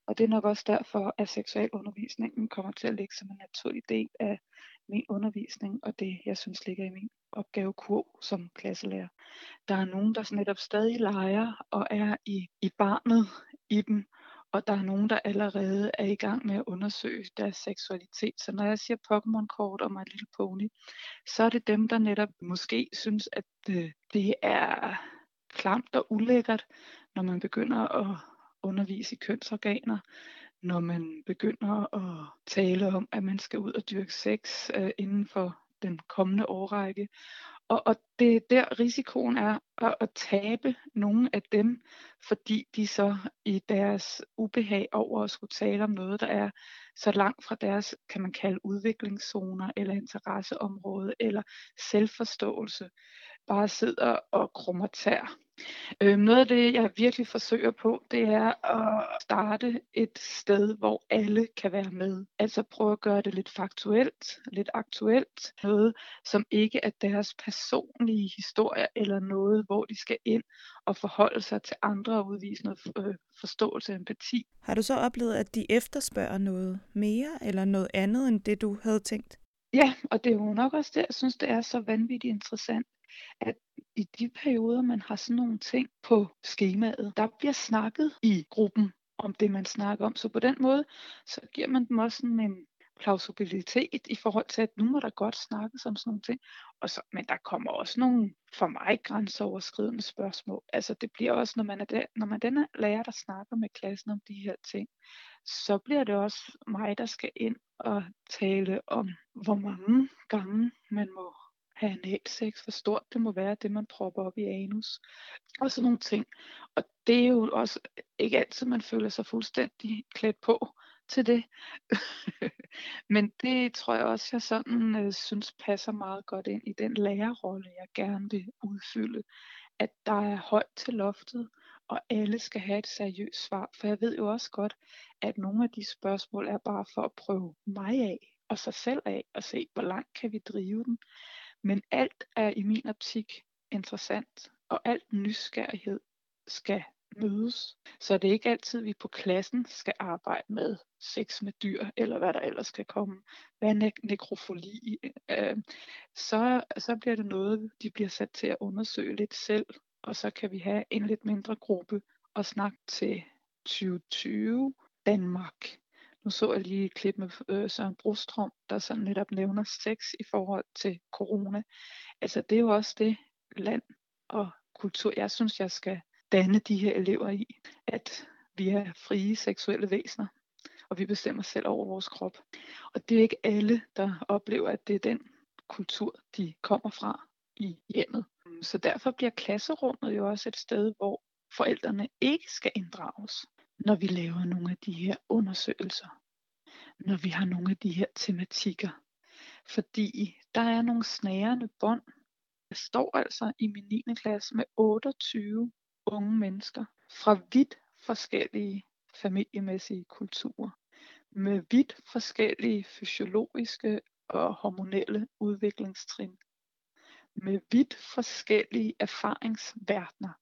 Og det er nok også derfor, at seksualundervisningen kommer til at ligge som en naturlig del af min undervisning, og det, jeg synes, ligger i min opgave som klasselærer. Der er nogen, der netop stadig leger og er i, i barnet i dem, og der er nogen, der allerede er i gang med at undersøge deres seksualitet. Så når jeg siger Pokémon-kort og My Little Pony, så er det dem, der netop måske synes, at øh, det er klamt og ulækkert, når man begynder at undervise i kønsorganer, når man begynder at tale om, at man skal ud og dyrke sex øh, inden for den kommende årrække. Og, og det er der risikoen er at, at tabe nogle af dem, fordi de så i deres ubehag over at skulle tale om noget, der er så langt fra deres, kan man kalde udviklingszoner, eller interesseområde, eller selvforståelse, bare sidder og krummer tær. Øh, noget af det, jeg virkelig forsøger på, det er at starte et sted, hvor alle kan være med. Altså prøve at gøre det lidt faktuelt, lidt aktuelt. Noget, som ikke er deres personlige historie, eller noget, hvor de skal ind og forholde sig til andre og udvise noget øh, forståelse og empati. Har du så oplevet, at de efterspørger noget mere, eller noget andet, end det du havde tænkt? Ja, og det er jo nok også det, jeg synes, det er så vanvittigt interessant, at i de perioder, man har sådan nogle ting på skemaet, der bliver snakket i gruppen om det, man snakker om. Så på den måde, så giver man dem også sådan en plausibilitet i forhold til, at nu må der godt snakkes om sådan nogle ting. Og så, men der kommer også nogle, for mig, grænseoverskridende spørgsmål. Altså det bliver også, når man er, der, når man er den lærer, der snakker med klassen om de her ting, så bliver det også mig, der skal ind og tale om, hvor mange gange man må have analsex, hvor stort det må være, det man propper op i anus, og sådan nogle ting. Og det er jo også ikke altid, man føler sig fuldstændig klædt på til det. Men det tror jeg også, jeg sådan øh, synes passer meget godt ind i den lærerrolle, jeg gerne vil udfylde. At der er højt til loftet, og alle skal have et seriøst svar. For jeg ved jo også godt, at nogle af de spørgsmål er bare for at prøve mig af, og sig selv af, og se, hvor langt kan vi drive den. Men alt er i min optik interessant, og alt nysgerrighed skal mødes. Så det er ikke altid, vi på klassen skal arbejde med sex med dyr, eller hvad der ellers skal komme. Hvad er ne- nekrofoli? Øh, så, så bliver det noget, de bliver sat til at undersøge lidt selv, og så kan vi have en lidt mindre gruppe og snakke til 2020 Danmark. Nu så jeg lige et klip med øh, Søren Brostrøm, der sådan netop nævner sex i forhold til corona. Altså det er jo også det land og kultur, jeg synes, jeg skal danne de her elever i, at vi er frie seksuelle væsener, og vi bestemmer selv over vores krop. Og det er ikke alle, der oplever, at det er den kultur, de kommer fra i hjemmet. Så derfor bliver klasserummet jo også et sted, hvor forældrene ikke skal inddrages, når vi laver nogle af de her undersøgelser, når vi har nogle af de her tematikker. Fordi der er nogle snærende bånd. Jeg står altså i min 9. klasse med 28 unge mennesker fra vidt forskellige familiemæssige kulturer, med vidt forskellige fysiologiske og hormonelle udviklingstrin, med vidt forskellige erfaringsverdener.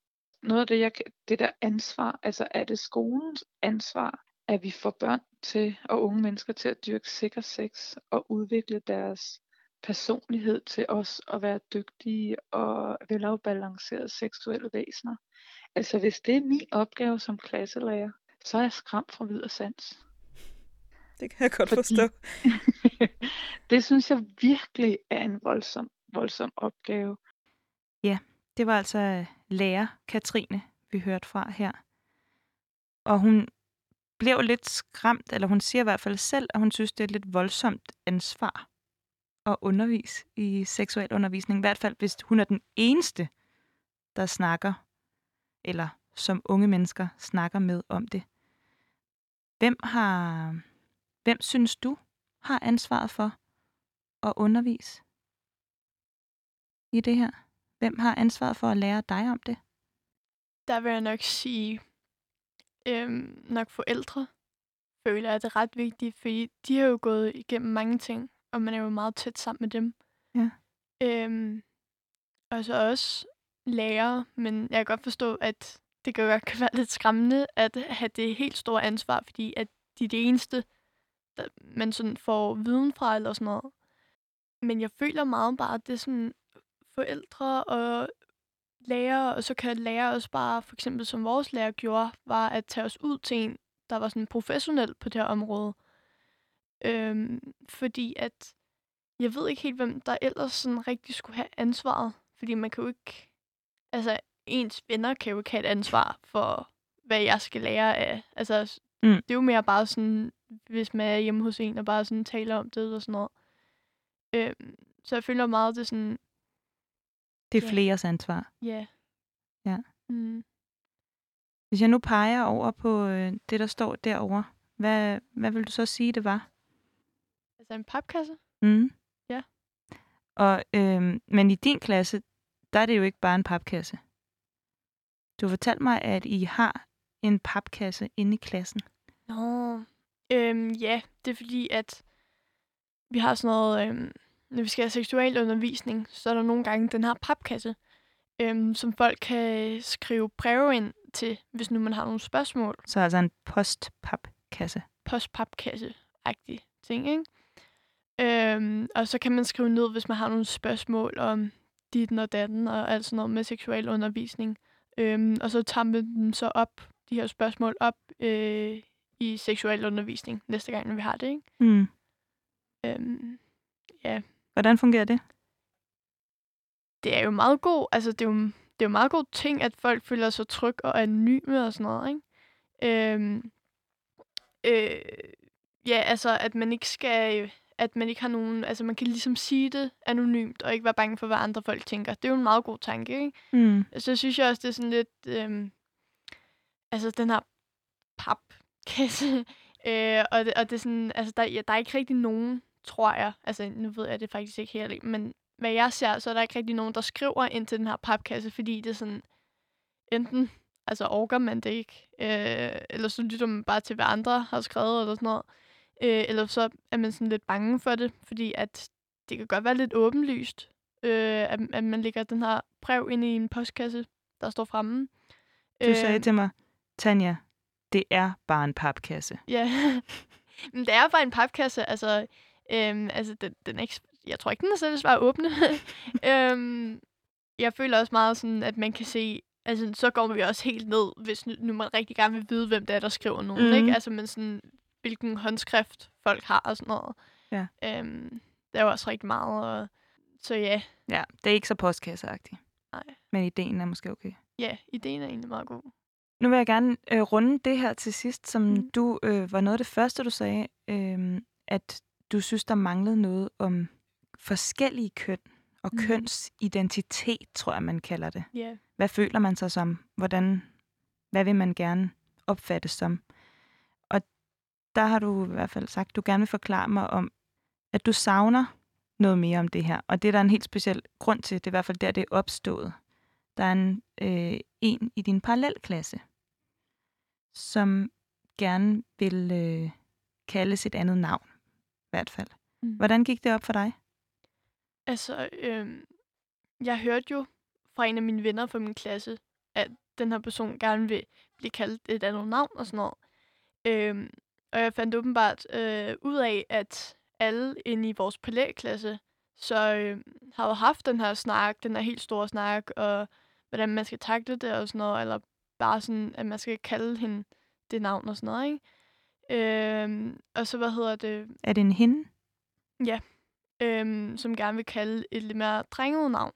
Noget af det, jeg, det der ansvar, altså er det skolens ansvar, at vi får børn til og unge mennesker til at dyrke sikker sex og udvikle deres personlighed til os at være dygtige og velafbalancerede seksuelle væsener. Altså hvis det er min opgave som klasselærer, så er jeg skræmt fra videre sans. Det kan jeg godt Fordi, forstå. det synes jeg virkelig er en voldsom, voldsom opgave. Ja, det var altså lærer Katrine, vi hørte fra her. Og hun blev lidt skræmt, eller hun siger i hvert fald selv, at hun synes, det er et lidt voldsomt ansvar at undervise i seksuel undervisning. I hvert fald, hvis hun er den eneste, der snakker, eller som unge mennesker snakker med om det. Hvem har, hvem synes du har ansvaret for at undervise i det her? Hvem har ansvaret for at lære dig om det? Der vil jeg nok sige, øhm, nok forældre føler jeg, det er ret vigtigt, fordi de har jo gået igennem mange ting, og man er jo meget tæt sammen med dem. Ja. Øhm, og så også lærer, men jeg kan godt forstå, at det kan godt kan være lidt skræmmende at have det helt store ansvar, fordi at de er det eneste, der man sådan får viden fra eller sådan noget. Men jeg føler meget bare, at det er sådan forældre og lærer, og så kan lærer også bare, for eksempel som vores lærer gjorde, var at tage os ud til en, der var sådan professionel på det her område. Øhm, fordi at jeg ved ikke helt, hvem der ellers sådan rigtig skulle have ansvaret. Fordi man kan jo ikke... Altså, ens venner kan jo ikke have et ansvar for, hvad jeg skal lære af. Altså, mm. det er jo mere bare sådan, hvis man er hjemme hos en og bare sådan taler om det og sådan noget. Øhm, så jeg føler meget, det sådan... Det er ja. fleres ansvar. Ja. Ja. Mm. Hvis jeg nu peger over på øh, det, der står derovre, hvad, hvad vil du så sige, det var? Altså en papkasse? Mm. Ja. Og, øh, men i din klasse, der er det jo ikke bare en papkasse. Du fortalte mig, at I har en papkasse inde i klassen. Nå, øhm, ja, det er fordi, at vi har sådan noget, øhm, når vi skal have seksualundervisning, så er der nogle gange den her papkasse, øhm, som folk kan skrive breve ind til, hvis nu man har nogle spørgsmål. Så altså en postpapkasse. Postpapkasse-agtig ting, ikke? Øhm, og så kan man skrive ned, hvis man har nogle spørgsmål om dit og datten og alt sådan noget med seksualundervisning. Øhm, og så tager man dem så op, de her spørgsmål op øh, i seksualundervisning næste gang, når vi har det, ikke? Mm. Øhm, ja. Hvordan fungerer det? Det er jo meget god, altså det er jo, det er jo meget god ting, at folk føler sig tryg og anonyme og sådan noget, ikke? Øhm, øh, ja, altså at man ikke skal at man ikke har nogen, altså man kan ligesom sige det anonymt, og ikke være bange for, hvad andre folk tænker. Det er jo en meget god tanke, ikke? Mm. Så synes jeg også, det er sådan lidt, øhm, altså den her papkasse, øh, og, det, og det er sådan, altså der, ja, der er ikke rigtig nogen, tror jeg, altså nu ved jeg det faktisk ikke helt, men hvad jeg ser, så er der ikke rigtig nogen, der skriver ind til den her papkasse, fordi det er sådan, enten altså orker man det ikke, øh, eller så lytter man bare til, hvad andre har skrevet, eller sådan noget. Øh, eller så er man sådan lidt bange for det, fordi at det kan godt være lidt åbenlyst, øh, at, at man lægger den her brev ind i en postkasse, der står fremme. Du øh, sagde til mig, Tanja, det er bare en papkasse. Ja, men det er bare en papkasse. Altså, øhm, altså den, den er ikke, jeg tror ikke, den er svært at åbne. øhm, jeg føler også meget sådan, at man kan se, altså så går vi også helt ned, hvis nu, nu man rigtig gerne vil vide, hvem det er, der skriver nogen, Mhm. mm. ikke? Altså, men sådan, hvilken håndskrift folk har og sådan noget. Ja. Øhm, der er jo også rigtig meget, og så ja, Ja, det er ikke så postkasseagtigt. Nej. Men ideen er måske okay. ja, ideen er egentlig meget god. Nu vil jeg gerne øh, runde det her til sidst, som mm. Mhm. du øh, var noget af det første, du sagde, øh, at du synes, der manglede noget om forskellige køn og mm. Kønsidentitet, tror jeg, man kalder det. Ja. Hvad føler man sig som? Hvordan, hvad vil man gerne opfattes som? Og der har du i hvert fald sagt, du gerne vil forklare mig om, at du savner noget mere om det her. Og det er der en helt speciel grund til. Det er i hvert fald der, det er opstået. Der er en, øh, en i din parallelklasse, som gerne vil øh, kaldes et andet navn. Hvert fald. Mm. Hvordan gik det op for dig? Altså, øhm, jeg hørte jo fra en af mine venner fra min klasse, at den her person gerne vil blive kaldt et andet navn og sådan noget. Øhm, og jeg fandt åbenbart øh, ud af, at alle inde i vores parallelklasse, så øh, har jo haft den her snak, den her helt store snak, og hvordan man skal takle det og sådan noget, eller bare sådan, at man skal kalde hende det navn og sådan noget, ikke? Øhm, og så, hvad hedder det, Er det en hende? øhm, som gerne vil kalde et lidt mere drenget navn.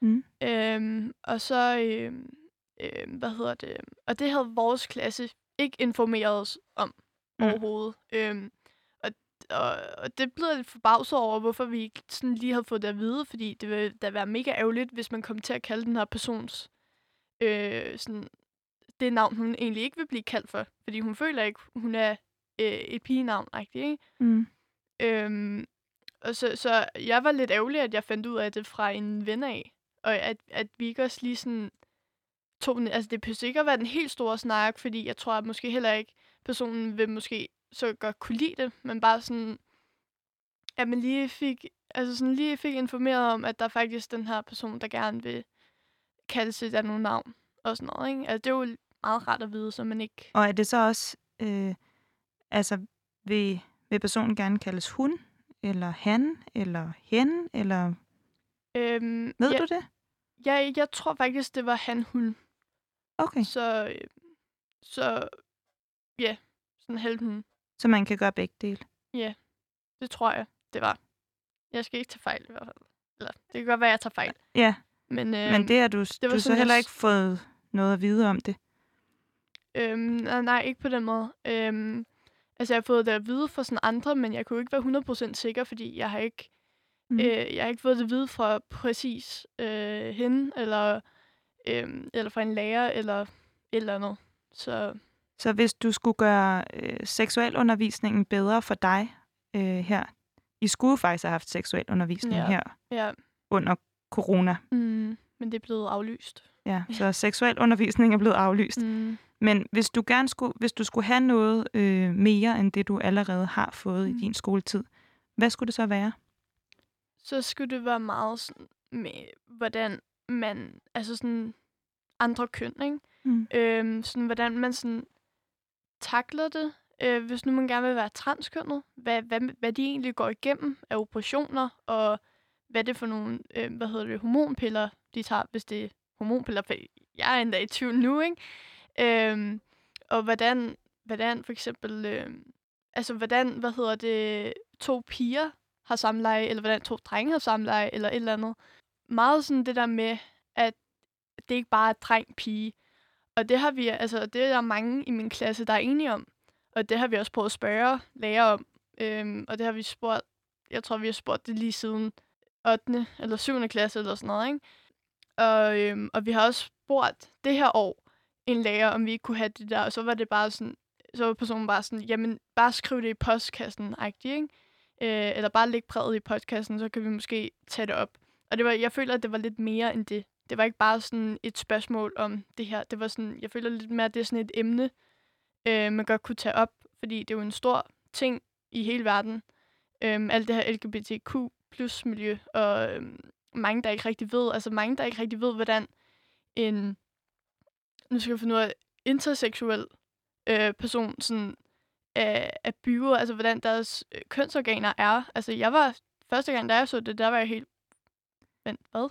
Mm. Øhm, og så, øhm, øhm, hvad hedder det, og det havde vores klasse ikke informeret os om Mm. mm. overhovedet. Øhm, og, og, og det blev jeg lidt forbavset over, hvorfor vi ikke sådan lige havde fået det at vide, fordi det ville da være mega ærgerligt, hvis man kom til at kalde den her persons øh, sådan, det navn, hun egentlig ikke vil blive kaldt for. Fordi hun føler ikke, hun er øh, et pigenavn, ikke? Mm. Øhm, og så, så jeg var lidt ærgerlig, at jeg fandt ud af det fra en ven af. Og at, at vi ikke også lige sådan tog den, altså det behøver ikke at være den helt store snak, fordi jeg tror at måske heller ikke, personen vil måske så godt kunne lide det, men bare sådan, at man lige fik, altså sådan lige fik informeret om, at der er faktisk den her person, der gerne vil kalde sig af nogle navn og sådan noget, ikke? Altså det er jo meget rart at vide, så man ikke... Og er det så også, øh, altså vil, vil personen gerne kaldes hun, eller han, eller hen, eller Øhm, ved ja, du det? Jeg, jeg tror faktisk, det var han, hun. Okay, Så, øh, så ja, sådan halvt hun. så man kan gøre begge dele. Det tror jeg, det var. Jeg skal ikke tage fejl i hvert fald. Eller, det kan godt være, at jeg tager fejl. Ja, Men, øh, men det har du, var du har så jeg heller s- ikke fået noget at vide om det. Øhm, nej, nej, ikke på den måde. Øhm, altså, jeg har fået det at vide fra sådan andre, men jeg kunne ikke være 100% sikker, fordi jeg har ikke, Mm. øh, jeg har ikke fået det at vide fra præcis øh, hende, eller, øh, eller fra en lærer, eller et eller andet. Så Så hvis du skulle gøre øh, seksualundervisningen bedre for dig øh, her, I skulle faktisk have haft seksualundervisning Ja. her ja, under corona. mm, men det er blevet aflyst. Ja, så seksualundervisning er blevet aflyst. Mm. Men hvis du gerne skulle, hvis du skulle have noget øh, mere end det, du allerede har fået mm. i din skoletid, hvad skulle det så være? så skulle det være meget sådan med, hvordan man, altså sådan andre køn, ikke? Mm. Øhm, sådan, hvordan man sådan takler det, øh, hvis nu man gerne vil være transkønnet, hvad, hvad, hvad de egentlig går igennem af operationer, og hvad det for nogle, øh, hvad hedder det, hormonpiller, de tager, hvis det er hormonpiller, for jeg er endda i tvivl nu, ikke? Øhm, og hvordan, hvordan for eksempel, øh, altså hvordan, hvad hedder det, to piger har samleje, eller hvordan to drenge har samleje, eller et eller andet. Meget sådan det der med, at det ikke bare er dreng-pige. Og det har vi, altså det er der mange i min klasse, der er enige om. Og det har vi også prøvet at spørge lærer om. Øhm, og det har vi spurgt, jeg tror vi har spurgt det lige siden 8. eller 7. klasse eller sådan noget, ikke? Og, øhm, og vi har også spurgt det her år en lærer, om vi ikke kunne have det der, og så var det bare sådan, så var personen bare sådan, jamen bare skriv det i postkassen, ikke? Øh, eller bare læg brevet i postkassen, så kan vi måske tage det op. Og det var, jeg føler, at det var lidt mere end det. Det var ikke bare sådan et spørgsmål om det her. Det var sådan, jeg føler lidt mere, at det er sådan et emne, øh, man godt kunne tage op, fordi det er jo en stor ting i hele verden. Øhm, alt det her LGBTQ plus miljø, og øhm, mange, der ikke rigtig ved, altså mange, der ikke rigtig ved, hvordan en, nu skal jeg finde ud af, interseksuel øh, person sådan, er, er bygget, altså hvordan deres øh, kønsorganer er. Altså jeg var, første gang da jeg så det, der var jeg helt, men hvad?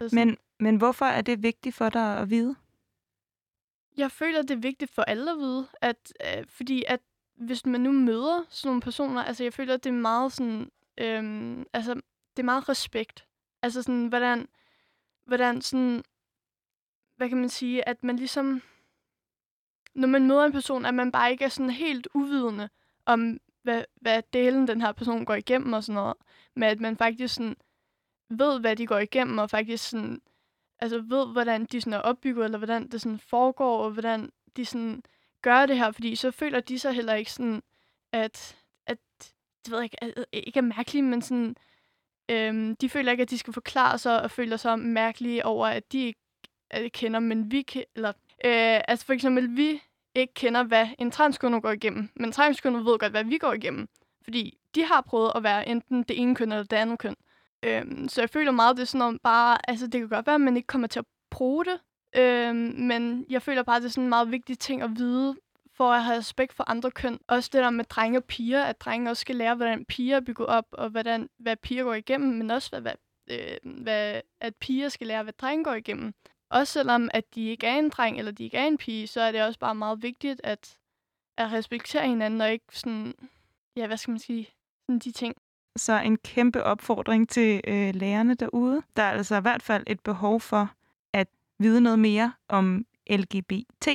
Altså, Men, men hvorfor er det vigtigt for dig at vide? Jeg føler, det er vigtigt for alle at vide, at, øh, fordi at hvis man nu møder sådan nogle personer, altså jeg føler, at det er meget sådan, øhm, altså det er meget respekt. Altså sådan, hvordan, hvordan sådan, hvad kan man sige, at man ligesom, når man møder en person, at man bare ikke er sådan helt uvidende om, hvad, hvad delen den her person går igennem og sådan noget, men at man faktisk sådan ved, hvad de går igennem, og faktisk sådan, altså ved, hvordan de sådan er opbygget, eller hvordan det sådan foregår, og hvordan de sådan gør det her, fordi så føler de sig heller ikke sådan, at, at det ved jeg ikke, øh, ikke er mærkelige, men sådan, øhm, de føler ikke, at de skal forklare sig, og føler sig mærkelige over, at de ikke at de kender, men vi kan, eller, øh, altså for eksempel, vi ikke kender, hvad en transkunde går igennem, men transkunde ved godt, hvad vi går igennem, fordi de har prøvet at være enten det ene køn eller det andet køn. Øhm, så jeg føler meget, det er sådan om bare, altså det kan godt være, at man ikke kommer til at bruge det, øhm, men jeg føler bare, at det er sådan en meget vigtig ting at vide, for at have respekt for andre køn. Også det der med drenge og piger, at drenge også skal lære, hvordan piger er bygget op, og hvordan, hvad piger går igennem, men også hvad, hvad, øh, hvad, at piger skal lære, hvad drenge går igennem. Også selvom, at de ikke er en dreng, eller de ikke er en pige, så er det også bare meget vigtigt, at, at respektere hinanden, og ikke sådan, ja, hvad skal man sige, sådan de ting. Så en kæmpe opfordring til øh, lærerne derude. Der er altså i hvert fald et behov for at vide noget mere om LGBT.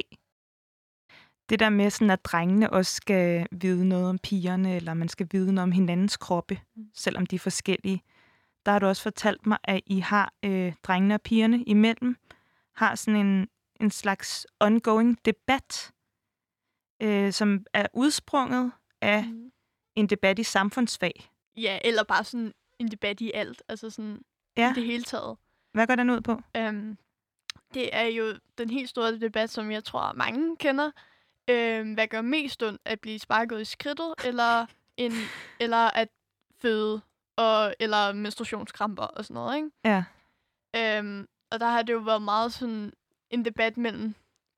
Det der med, sådan, at drengene også skal vide noget om pigerne, eller man skal vide noget om hinandens kroppe, Mm. selvom de er forskellige. Der har du også fortalt mig, at I har øh, drengene og pigerne imellem, har sådan en, en slags ongoing debat, øh, som er udsprunget af Mm. en debat i samfundsfag. Ja, eller bare sådan en debat i alt, altså sådan Ja. i det hele taget. Hvad går den ud på? Øhm, det er jo den helt store debat, som jeg tror, mange kender. Øhm, hvad gør mest ondt? At blive sparket i skridtet, eller, en, eller at føde, og, eller menstruationskramper og sådan noget, ikke? Ja. Øhm, og der har det jo været meget sådan en debat mellem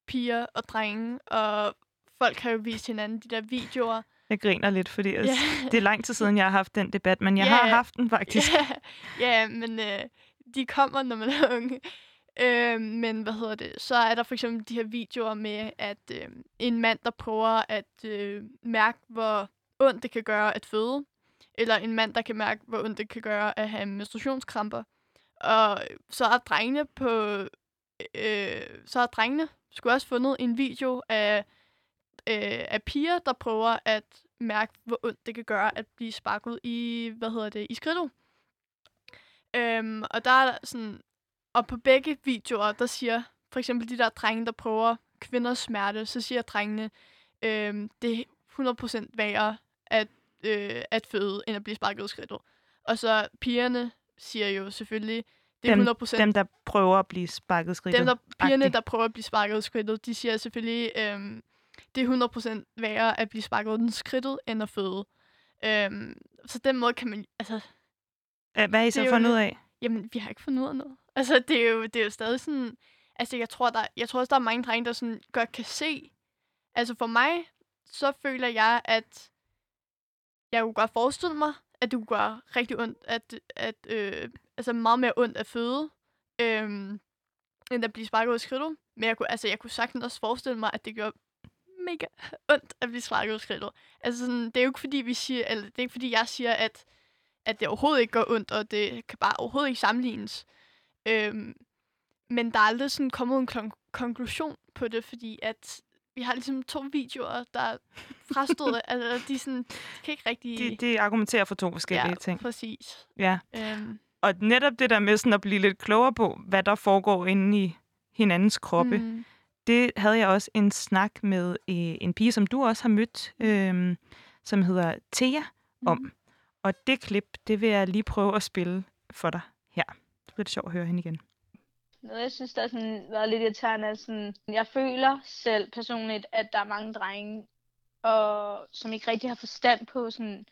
piger og drenge, og folk har jo vist hinanden de der videoer. Jeg griner lidt, fordi yeah. det er lang tid siden, jeg har haft den debat, men jeg Ja. har haft den faktisk. Ja, ja men øh, de kommer, når man er unge. Øh, men hvad hedder det? Så er der for eksempel de her videoer med, at øh, en mand, der prøver at øh, mærke, hvor ondt det kan gøre at føde. Eller en mand, der kan mærke, hvor ondt det kan gøre at have menstruationskramper. Og så er drengene på... Øh, så har drengene skulle også fundet en video af, øh, af piger, der prøver at mærke, hvor ondt det kan gøre at blive sparket i, hvad hedder det, i skridtet. Øhm, og der er sådan, og på begge videoer, der siger for eksempel de der drenge, der prøver kvinders smerte, så siger drengene, øhm, det er 100% værre at, øh, at føde, end at blive sparket i skridtet. Og så pigerne siger jo selvfølgelig, det er Dem- 100% Dem, der prøver at blive sparket skridtet. dem, der, pigerne, agtigt. der prøver at blive sparket skridtet, de siger selvfølgelig, øhm, det er 100% værre at blive sparket i skridtet, end at føde. Øhm, så den måde kan man, altså, Øh, Hvad har I så er fundet ud af? jamen, vi har ikke fundet ud af noget. Altså, det er jo, det er jo stadig sådan, altså, jeg tror, der, jeg tror også, der er mange drenge, der sådan godt kan se, altså for mig, så føler jeg, at jeg kunne godt forestille mig, at du gør rigtig ondt, at, at øh, altså meget mere ondt at føde, øh, end at blive sparket ud af skridtet. Men jeg kunne, altså, jeg kunne sagtens også forestille mig, at det gjorde mega ondt at blive sparket ud af skridtet. Altså, sådan, det er jo ikke fordi, vi siger, eller det er ikke fordi, jeg siger, at, at det overhovedet ikke gør ondt, og det kan bare overhovedet ikke sammenlignes. Øhm, men der er aldrig sådan kommet en kon- konklusion på det, fordi at vi har ligesom to videoer, der er frastået. altså, de, sådan, de kan ikke rigtig... De, de argumenterer for to forskellige ja, ting. præcis. Ja. Øhm, Og netop det der med sådan at blive lidt klogere på, hvad der foregår inde i hinandens kroppe, mm, det havde jeg også en snak med øh, en pige, som du også har mødt, øh, som hedder Thea, om. mm. Og det klip, det vil jeg lige prøve at spille for dig her. Det bliver sjovt at høre hende igen. Noget, jeg synes, der har sådan været lidt irriterende, er sådan, jeg føler selv personligt, at der er mange drenge, og, som ikke rigtig har forstand på, sådan,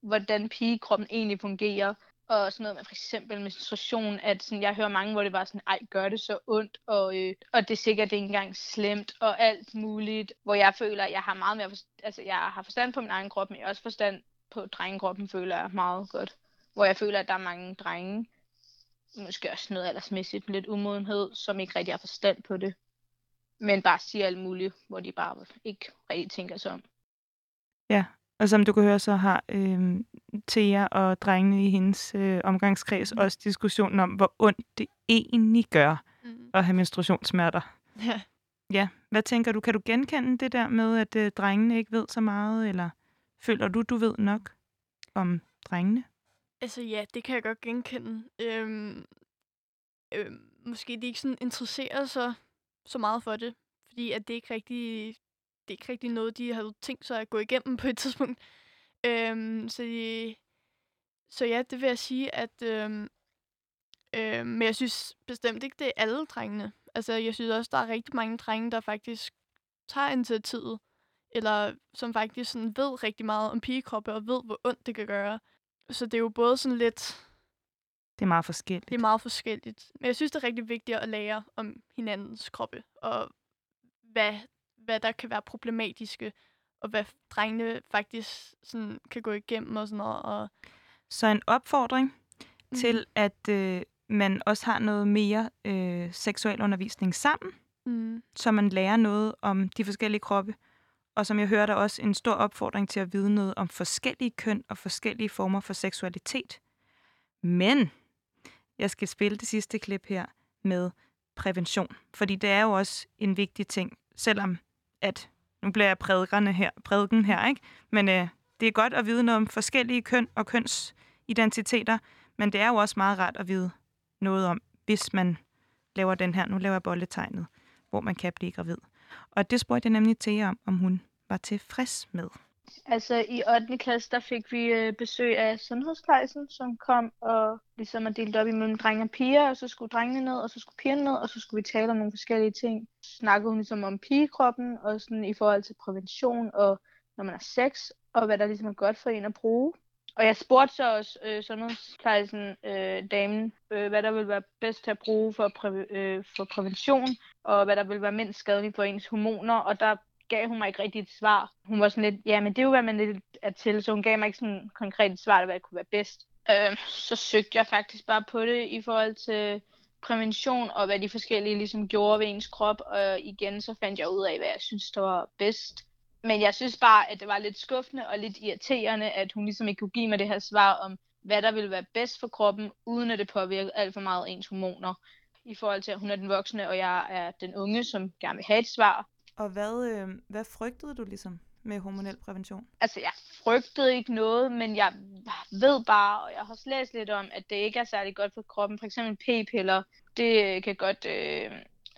hvordan pigekroppen egentlig fungerer. og sådan noget med for eksempel menstruation, at sådan, jeg hører mange, hvor det var sådan, ej, gør det så ondt, og, øh, og det er sikkert ikke engang slemt, og alt muligt, hvor jeg føler, at jeg har meget mere, forstand, altså jeg har forstand på min egen krop, men jeg har også forstand på drengekroppen, føler jeg meget godt. Hvor jeg føler, at der er mange drenge, måske også noget aldersmæssigt, lidt umodenhed, som ikke rigtig har forstand på det, men bare siger alt muligt, hvor de bare ikke rigtig tænker sig om. Ja, og som du kan høre, så har øh, Thea og drengene i hendes øh, omgangskreds mm. også diskussionen om, hvor ondt det egentlig gør mm. at have menstruationssmerter. Ja. Ja, hvad tænker du? Kan du genkende det der med, at øh, drengene ikke ved så meget, eller føler du, du ved nok om drengene? Altså ja, det kan jeg godt genkende. Øhm, øhm, måske de ikke sådan interesserer sig så meget for det, fordi at det ikke rigtig det er ikke rigtig noget, de har tænkt sig at gå igennem på et tidspunkt. Øhm, så, de, så ja, det vil jeg sige, at øhm, øhm, men jeg synes bestemt ikke, det er alle drengene. Altså, jeg synes også, der er rigtig mange drenge, der faktisk tager initiativet, eller som faktisk sådan ved rigtig meget om pigekroppe, og ved, hvor ondt det kan gøre. Så det er jo både sådan lidt... Det er meget forskelligt. Det er meget forskelligt. Men jeg synes, det er rigtig vigtigt at lære om hinandens kroppe, og hvad hvad der kan være problematiske, og hvad drengene faktisk sådan, kan gå igennem og sådan noget. Og... Så en opfordring mm. til, at øh, man også har noget mere øh, seksuel undervisning sammen, mm. så man lærer noget om de forskellige kroppe. Og som jeg hørte, også en stor opfordring til at vide noget om forskellige køn og forskellige former for seksualitet. Men jeg skal spille det sidste klip her med prævention, fordi det er jo også en vigtig ting, selvom at nu bliver jeg prædikerne her, prædiken her, ikke? Men øh, det er godt at vide noget om forskellige køn og kønsidentiteter, men det er jo også meget rart at vide noget om, hvis man laver den her, nu laver jeg bolletegnet, hvor man kan blive gravid. Og det spurgte jeg nemlig til om, om hun var tilfreds med. Altså i 8. klasse, der fik vi øh, besøg af sundhedsplejersken, som kom og ligesom er delt op imellem drenge og piger, og så skulle drengene ned, og så skulle pigerne ned, og så skulle vi tale om nogle forskellige ting. Snakkede hun ligesom om pigekroppen, og sådan i forhold til prævention, og når man er sex, og hvad der ligesom er godt for en at bruge. Og jeg spurgte så også øh, sundhedsplejersken, øh, damen, øh, hvad der ville være bedst til at bruge for, præ- øh, for prævention, og hvad der ville være mindst skadeligt for ens hormoner. Og der gav hun mig ikke rigtigt et svar. Hun var sådan lidt, ja, men det er jo, hvad man lidt er til, så hun gav mig ikke sådan et konkret svar, hvad der kunne være bedst. Øh, så søgte jeg faktisk bare på det i forhold til prævention, og hvad de forskellige ligesom gjorde ved ens krop, og igen så fandt jeg ud af, hvad jeg synes, der var bedst. Men jeg synes bare, at det var lidt skuffende og lidt irriterende, at hun ligesom ikke kunne give mig det her svar om, hvad der ville være bedst for kroppen, uden at det påvirkede alt for meget ens hormoner. I forhold til, at hun er den voksne, og jeg er den unge, som gerne vil have et svar. Og hvad, øh, hvad frygtede du ligesom med hormonel prævention? Altså, jeg frygtede ikke noget, men jeg ved bare, og jeg har også læst lidt om, at det ikke er særlig godt for kroppen. For eksempel p-piller, det øh, kan godt øh,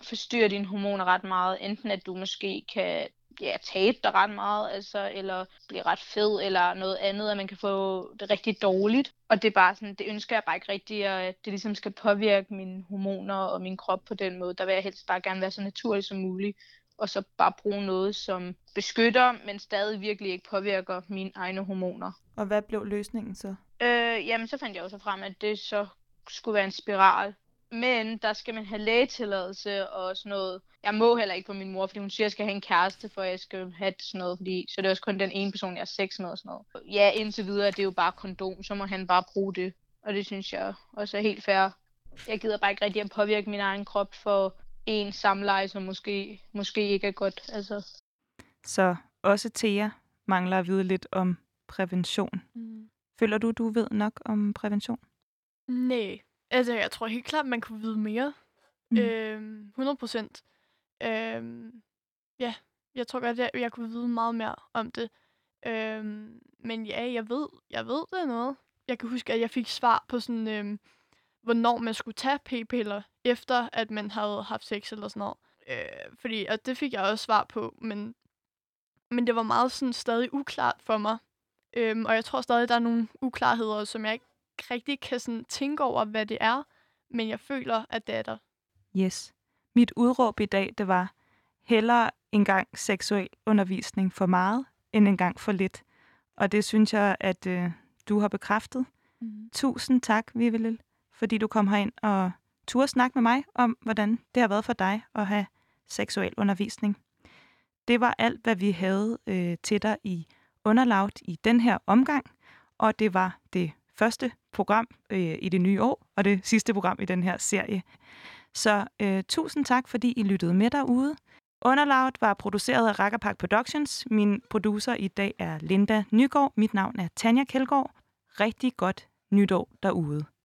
forstyrre dine hormoner ret meget. Enten at du måske kan ja, tabe dig ret meget, altså, eller blive ret fed, eller noget andet, at man kan få det rigtig dårligt. Og det er bare sådan, det ønsker jeg bare ikke rigtigt, at det ligesom skal påvirke mine hormoner og min krop på den måde. Der vil jeg helst bare gerne være så naturlig som muligt og så bare bruge noget, som beskytter, men stadig virkelig ikke påvirker mine egne hormoner. Og hvad blev løsningen så? Øh, jamen, så fandt jeg også frem, at det så skulle være en spiral. Men der skal man have lægetilladelse og sådan noget. Jeg må heller ikke på min mor, fordi hun siger, at jeg skal have en kæreste, for jeg skal have sådan noget. Fordi, så det er også kun den ene person, jeg har sex med og sådan noget. Ja, indtil videre, det er jo bare kondom, så må han bare bruge det. Og det synes jeg også er helt fair. Jeg gider bare ikke rigtig at påvirke min egen krop for en samleje, som måske, måske ikke er godt. Altså. Så også Thea mangler at vide lidt om prævention. Mm. Føler du, du ved nok om prævention? Nej. Altså, jeg tror helt klart, man kunne vide mere. Mm. Øhm, 100 procent. Øhm, ja, jeg tror godt, jeg, jeg kunne vide meget mere om det. Øhm, men ja, jeg ved, jeg ved det noget. Jeg kan huske, at jeg fik svar på sådan, øhm, hvornår man skulle tage p-piller, efter at man havde haft sex eller sådan noget. Øh, fordi, og det fik jeg også svar på, men, men det var meget sådan stadig uklart for mig. Øhm, og jeg tror stadig, der er nogle uklarheder, som jeg ikke rigtig kan sådan tænke over, hvad det er, men jeg føler, at det er der. Yes. Mit udråb i dag, det var hellere engang seksuel undervisning for meget, end engang for lidt. Og det synes jeg, at øh, du har bekræftet Mm. Tusind tak, Vivelil, fordi du kom herind og turde snakke med mig om, hvordan det har været for dig at have seksuel undervisning. Det var alt, hvad vi havde øh, til dig i underlaget i den her omgang, og det var det første program øh, i det nye år, og det sidste program i den her serie. Så øh, tusind tak, fordi I lyttede med derude. Underlaget var produceret af Rackerpark Productions. Min producer i dag er Linda Nygaard. Mit navn er Tanja Kjeldgaard. Rigtig godt nytår derude.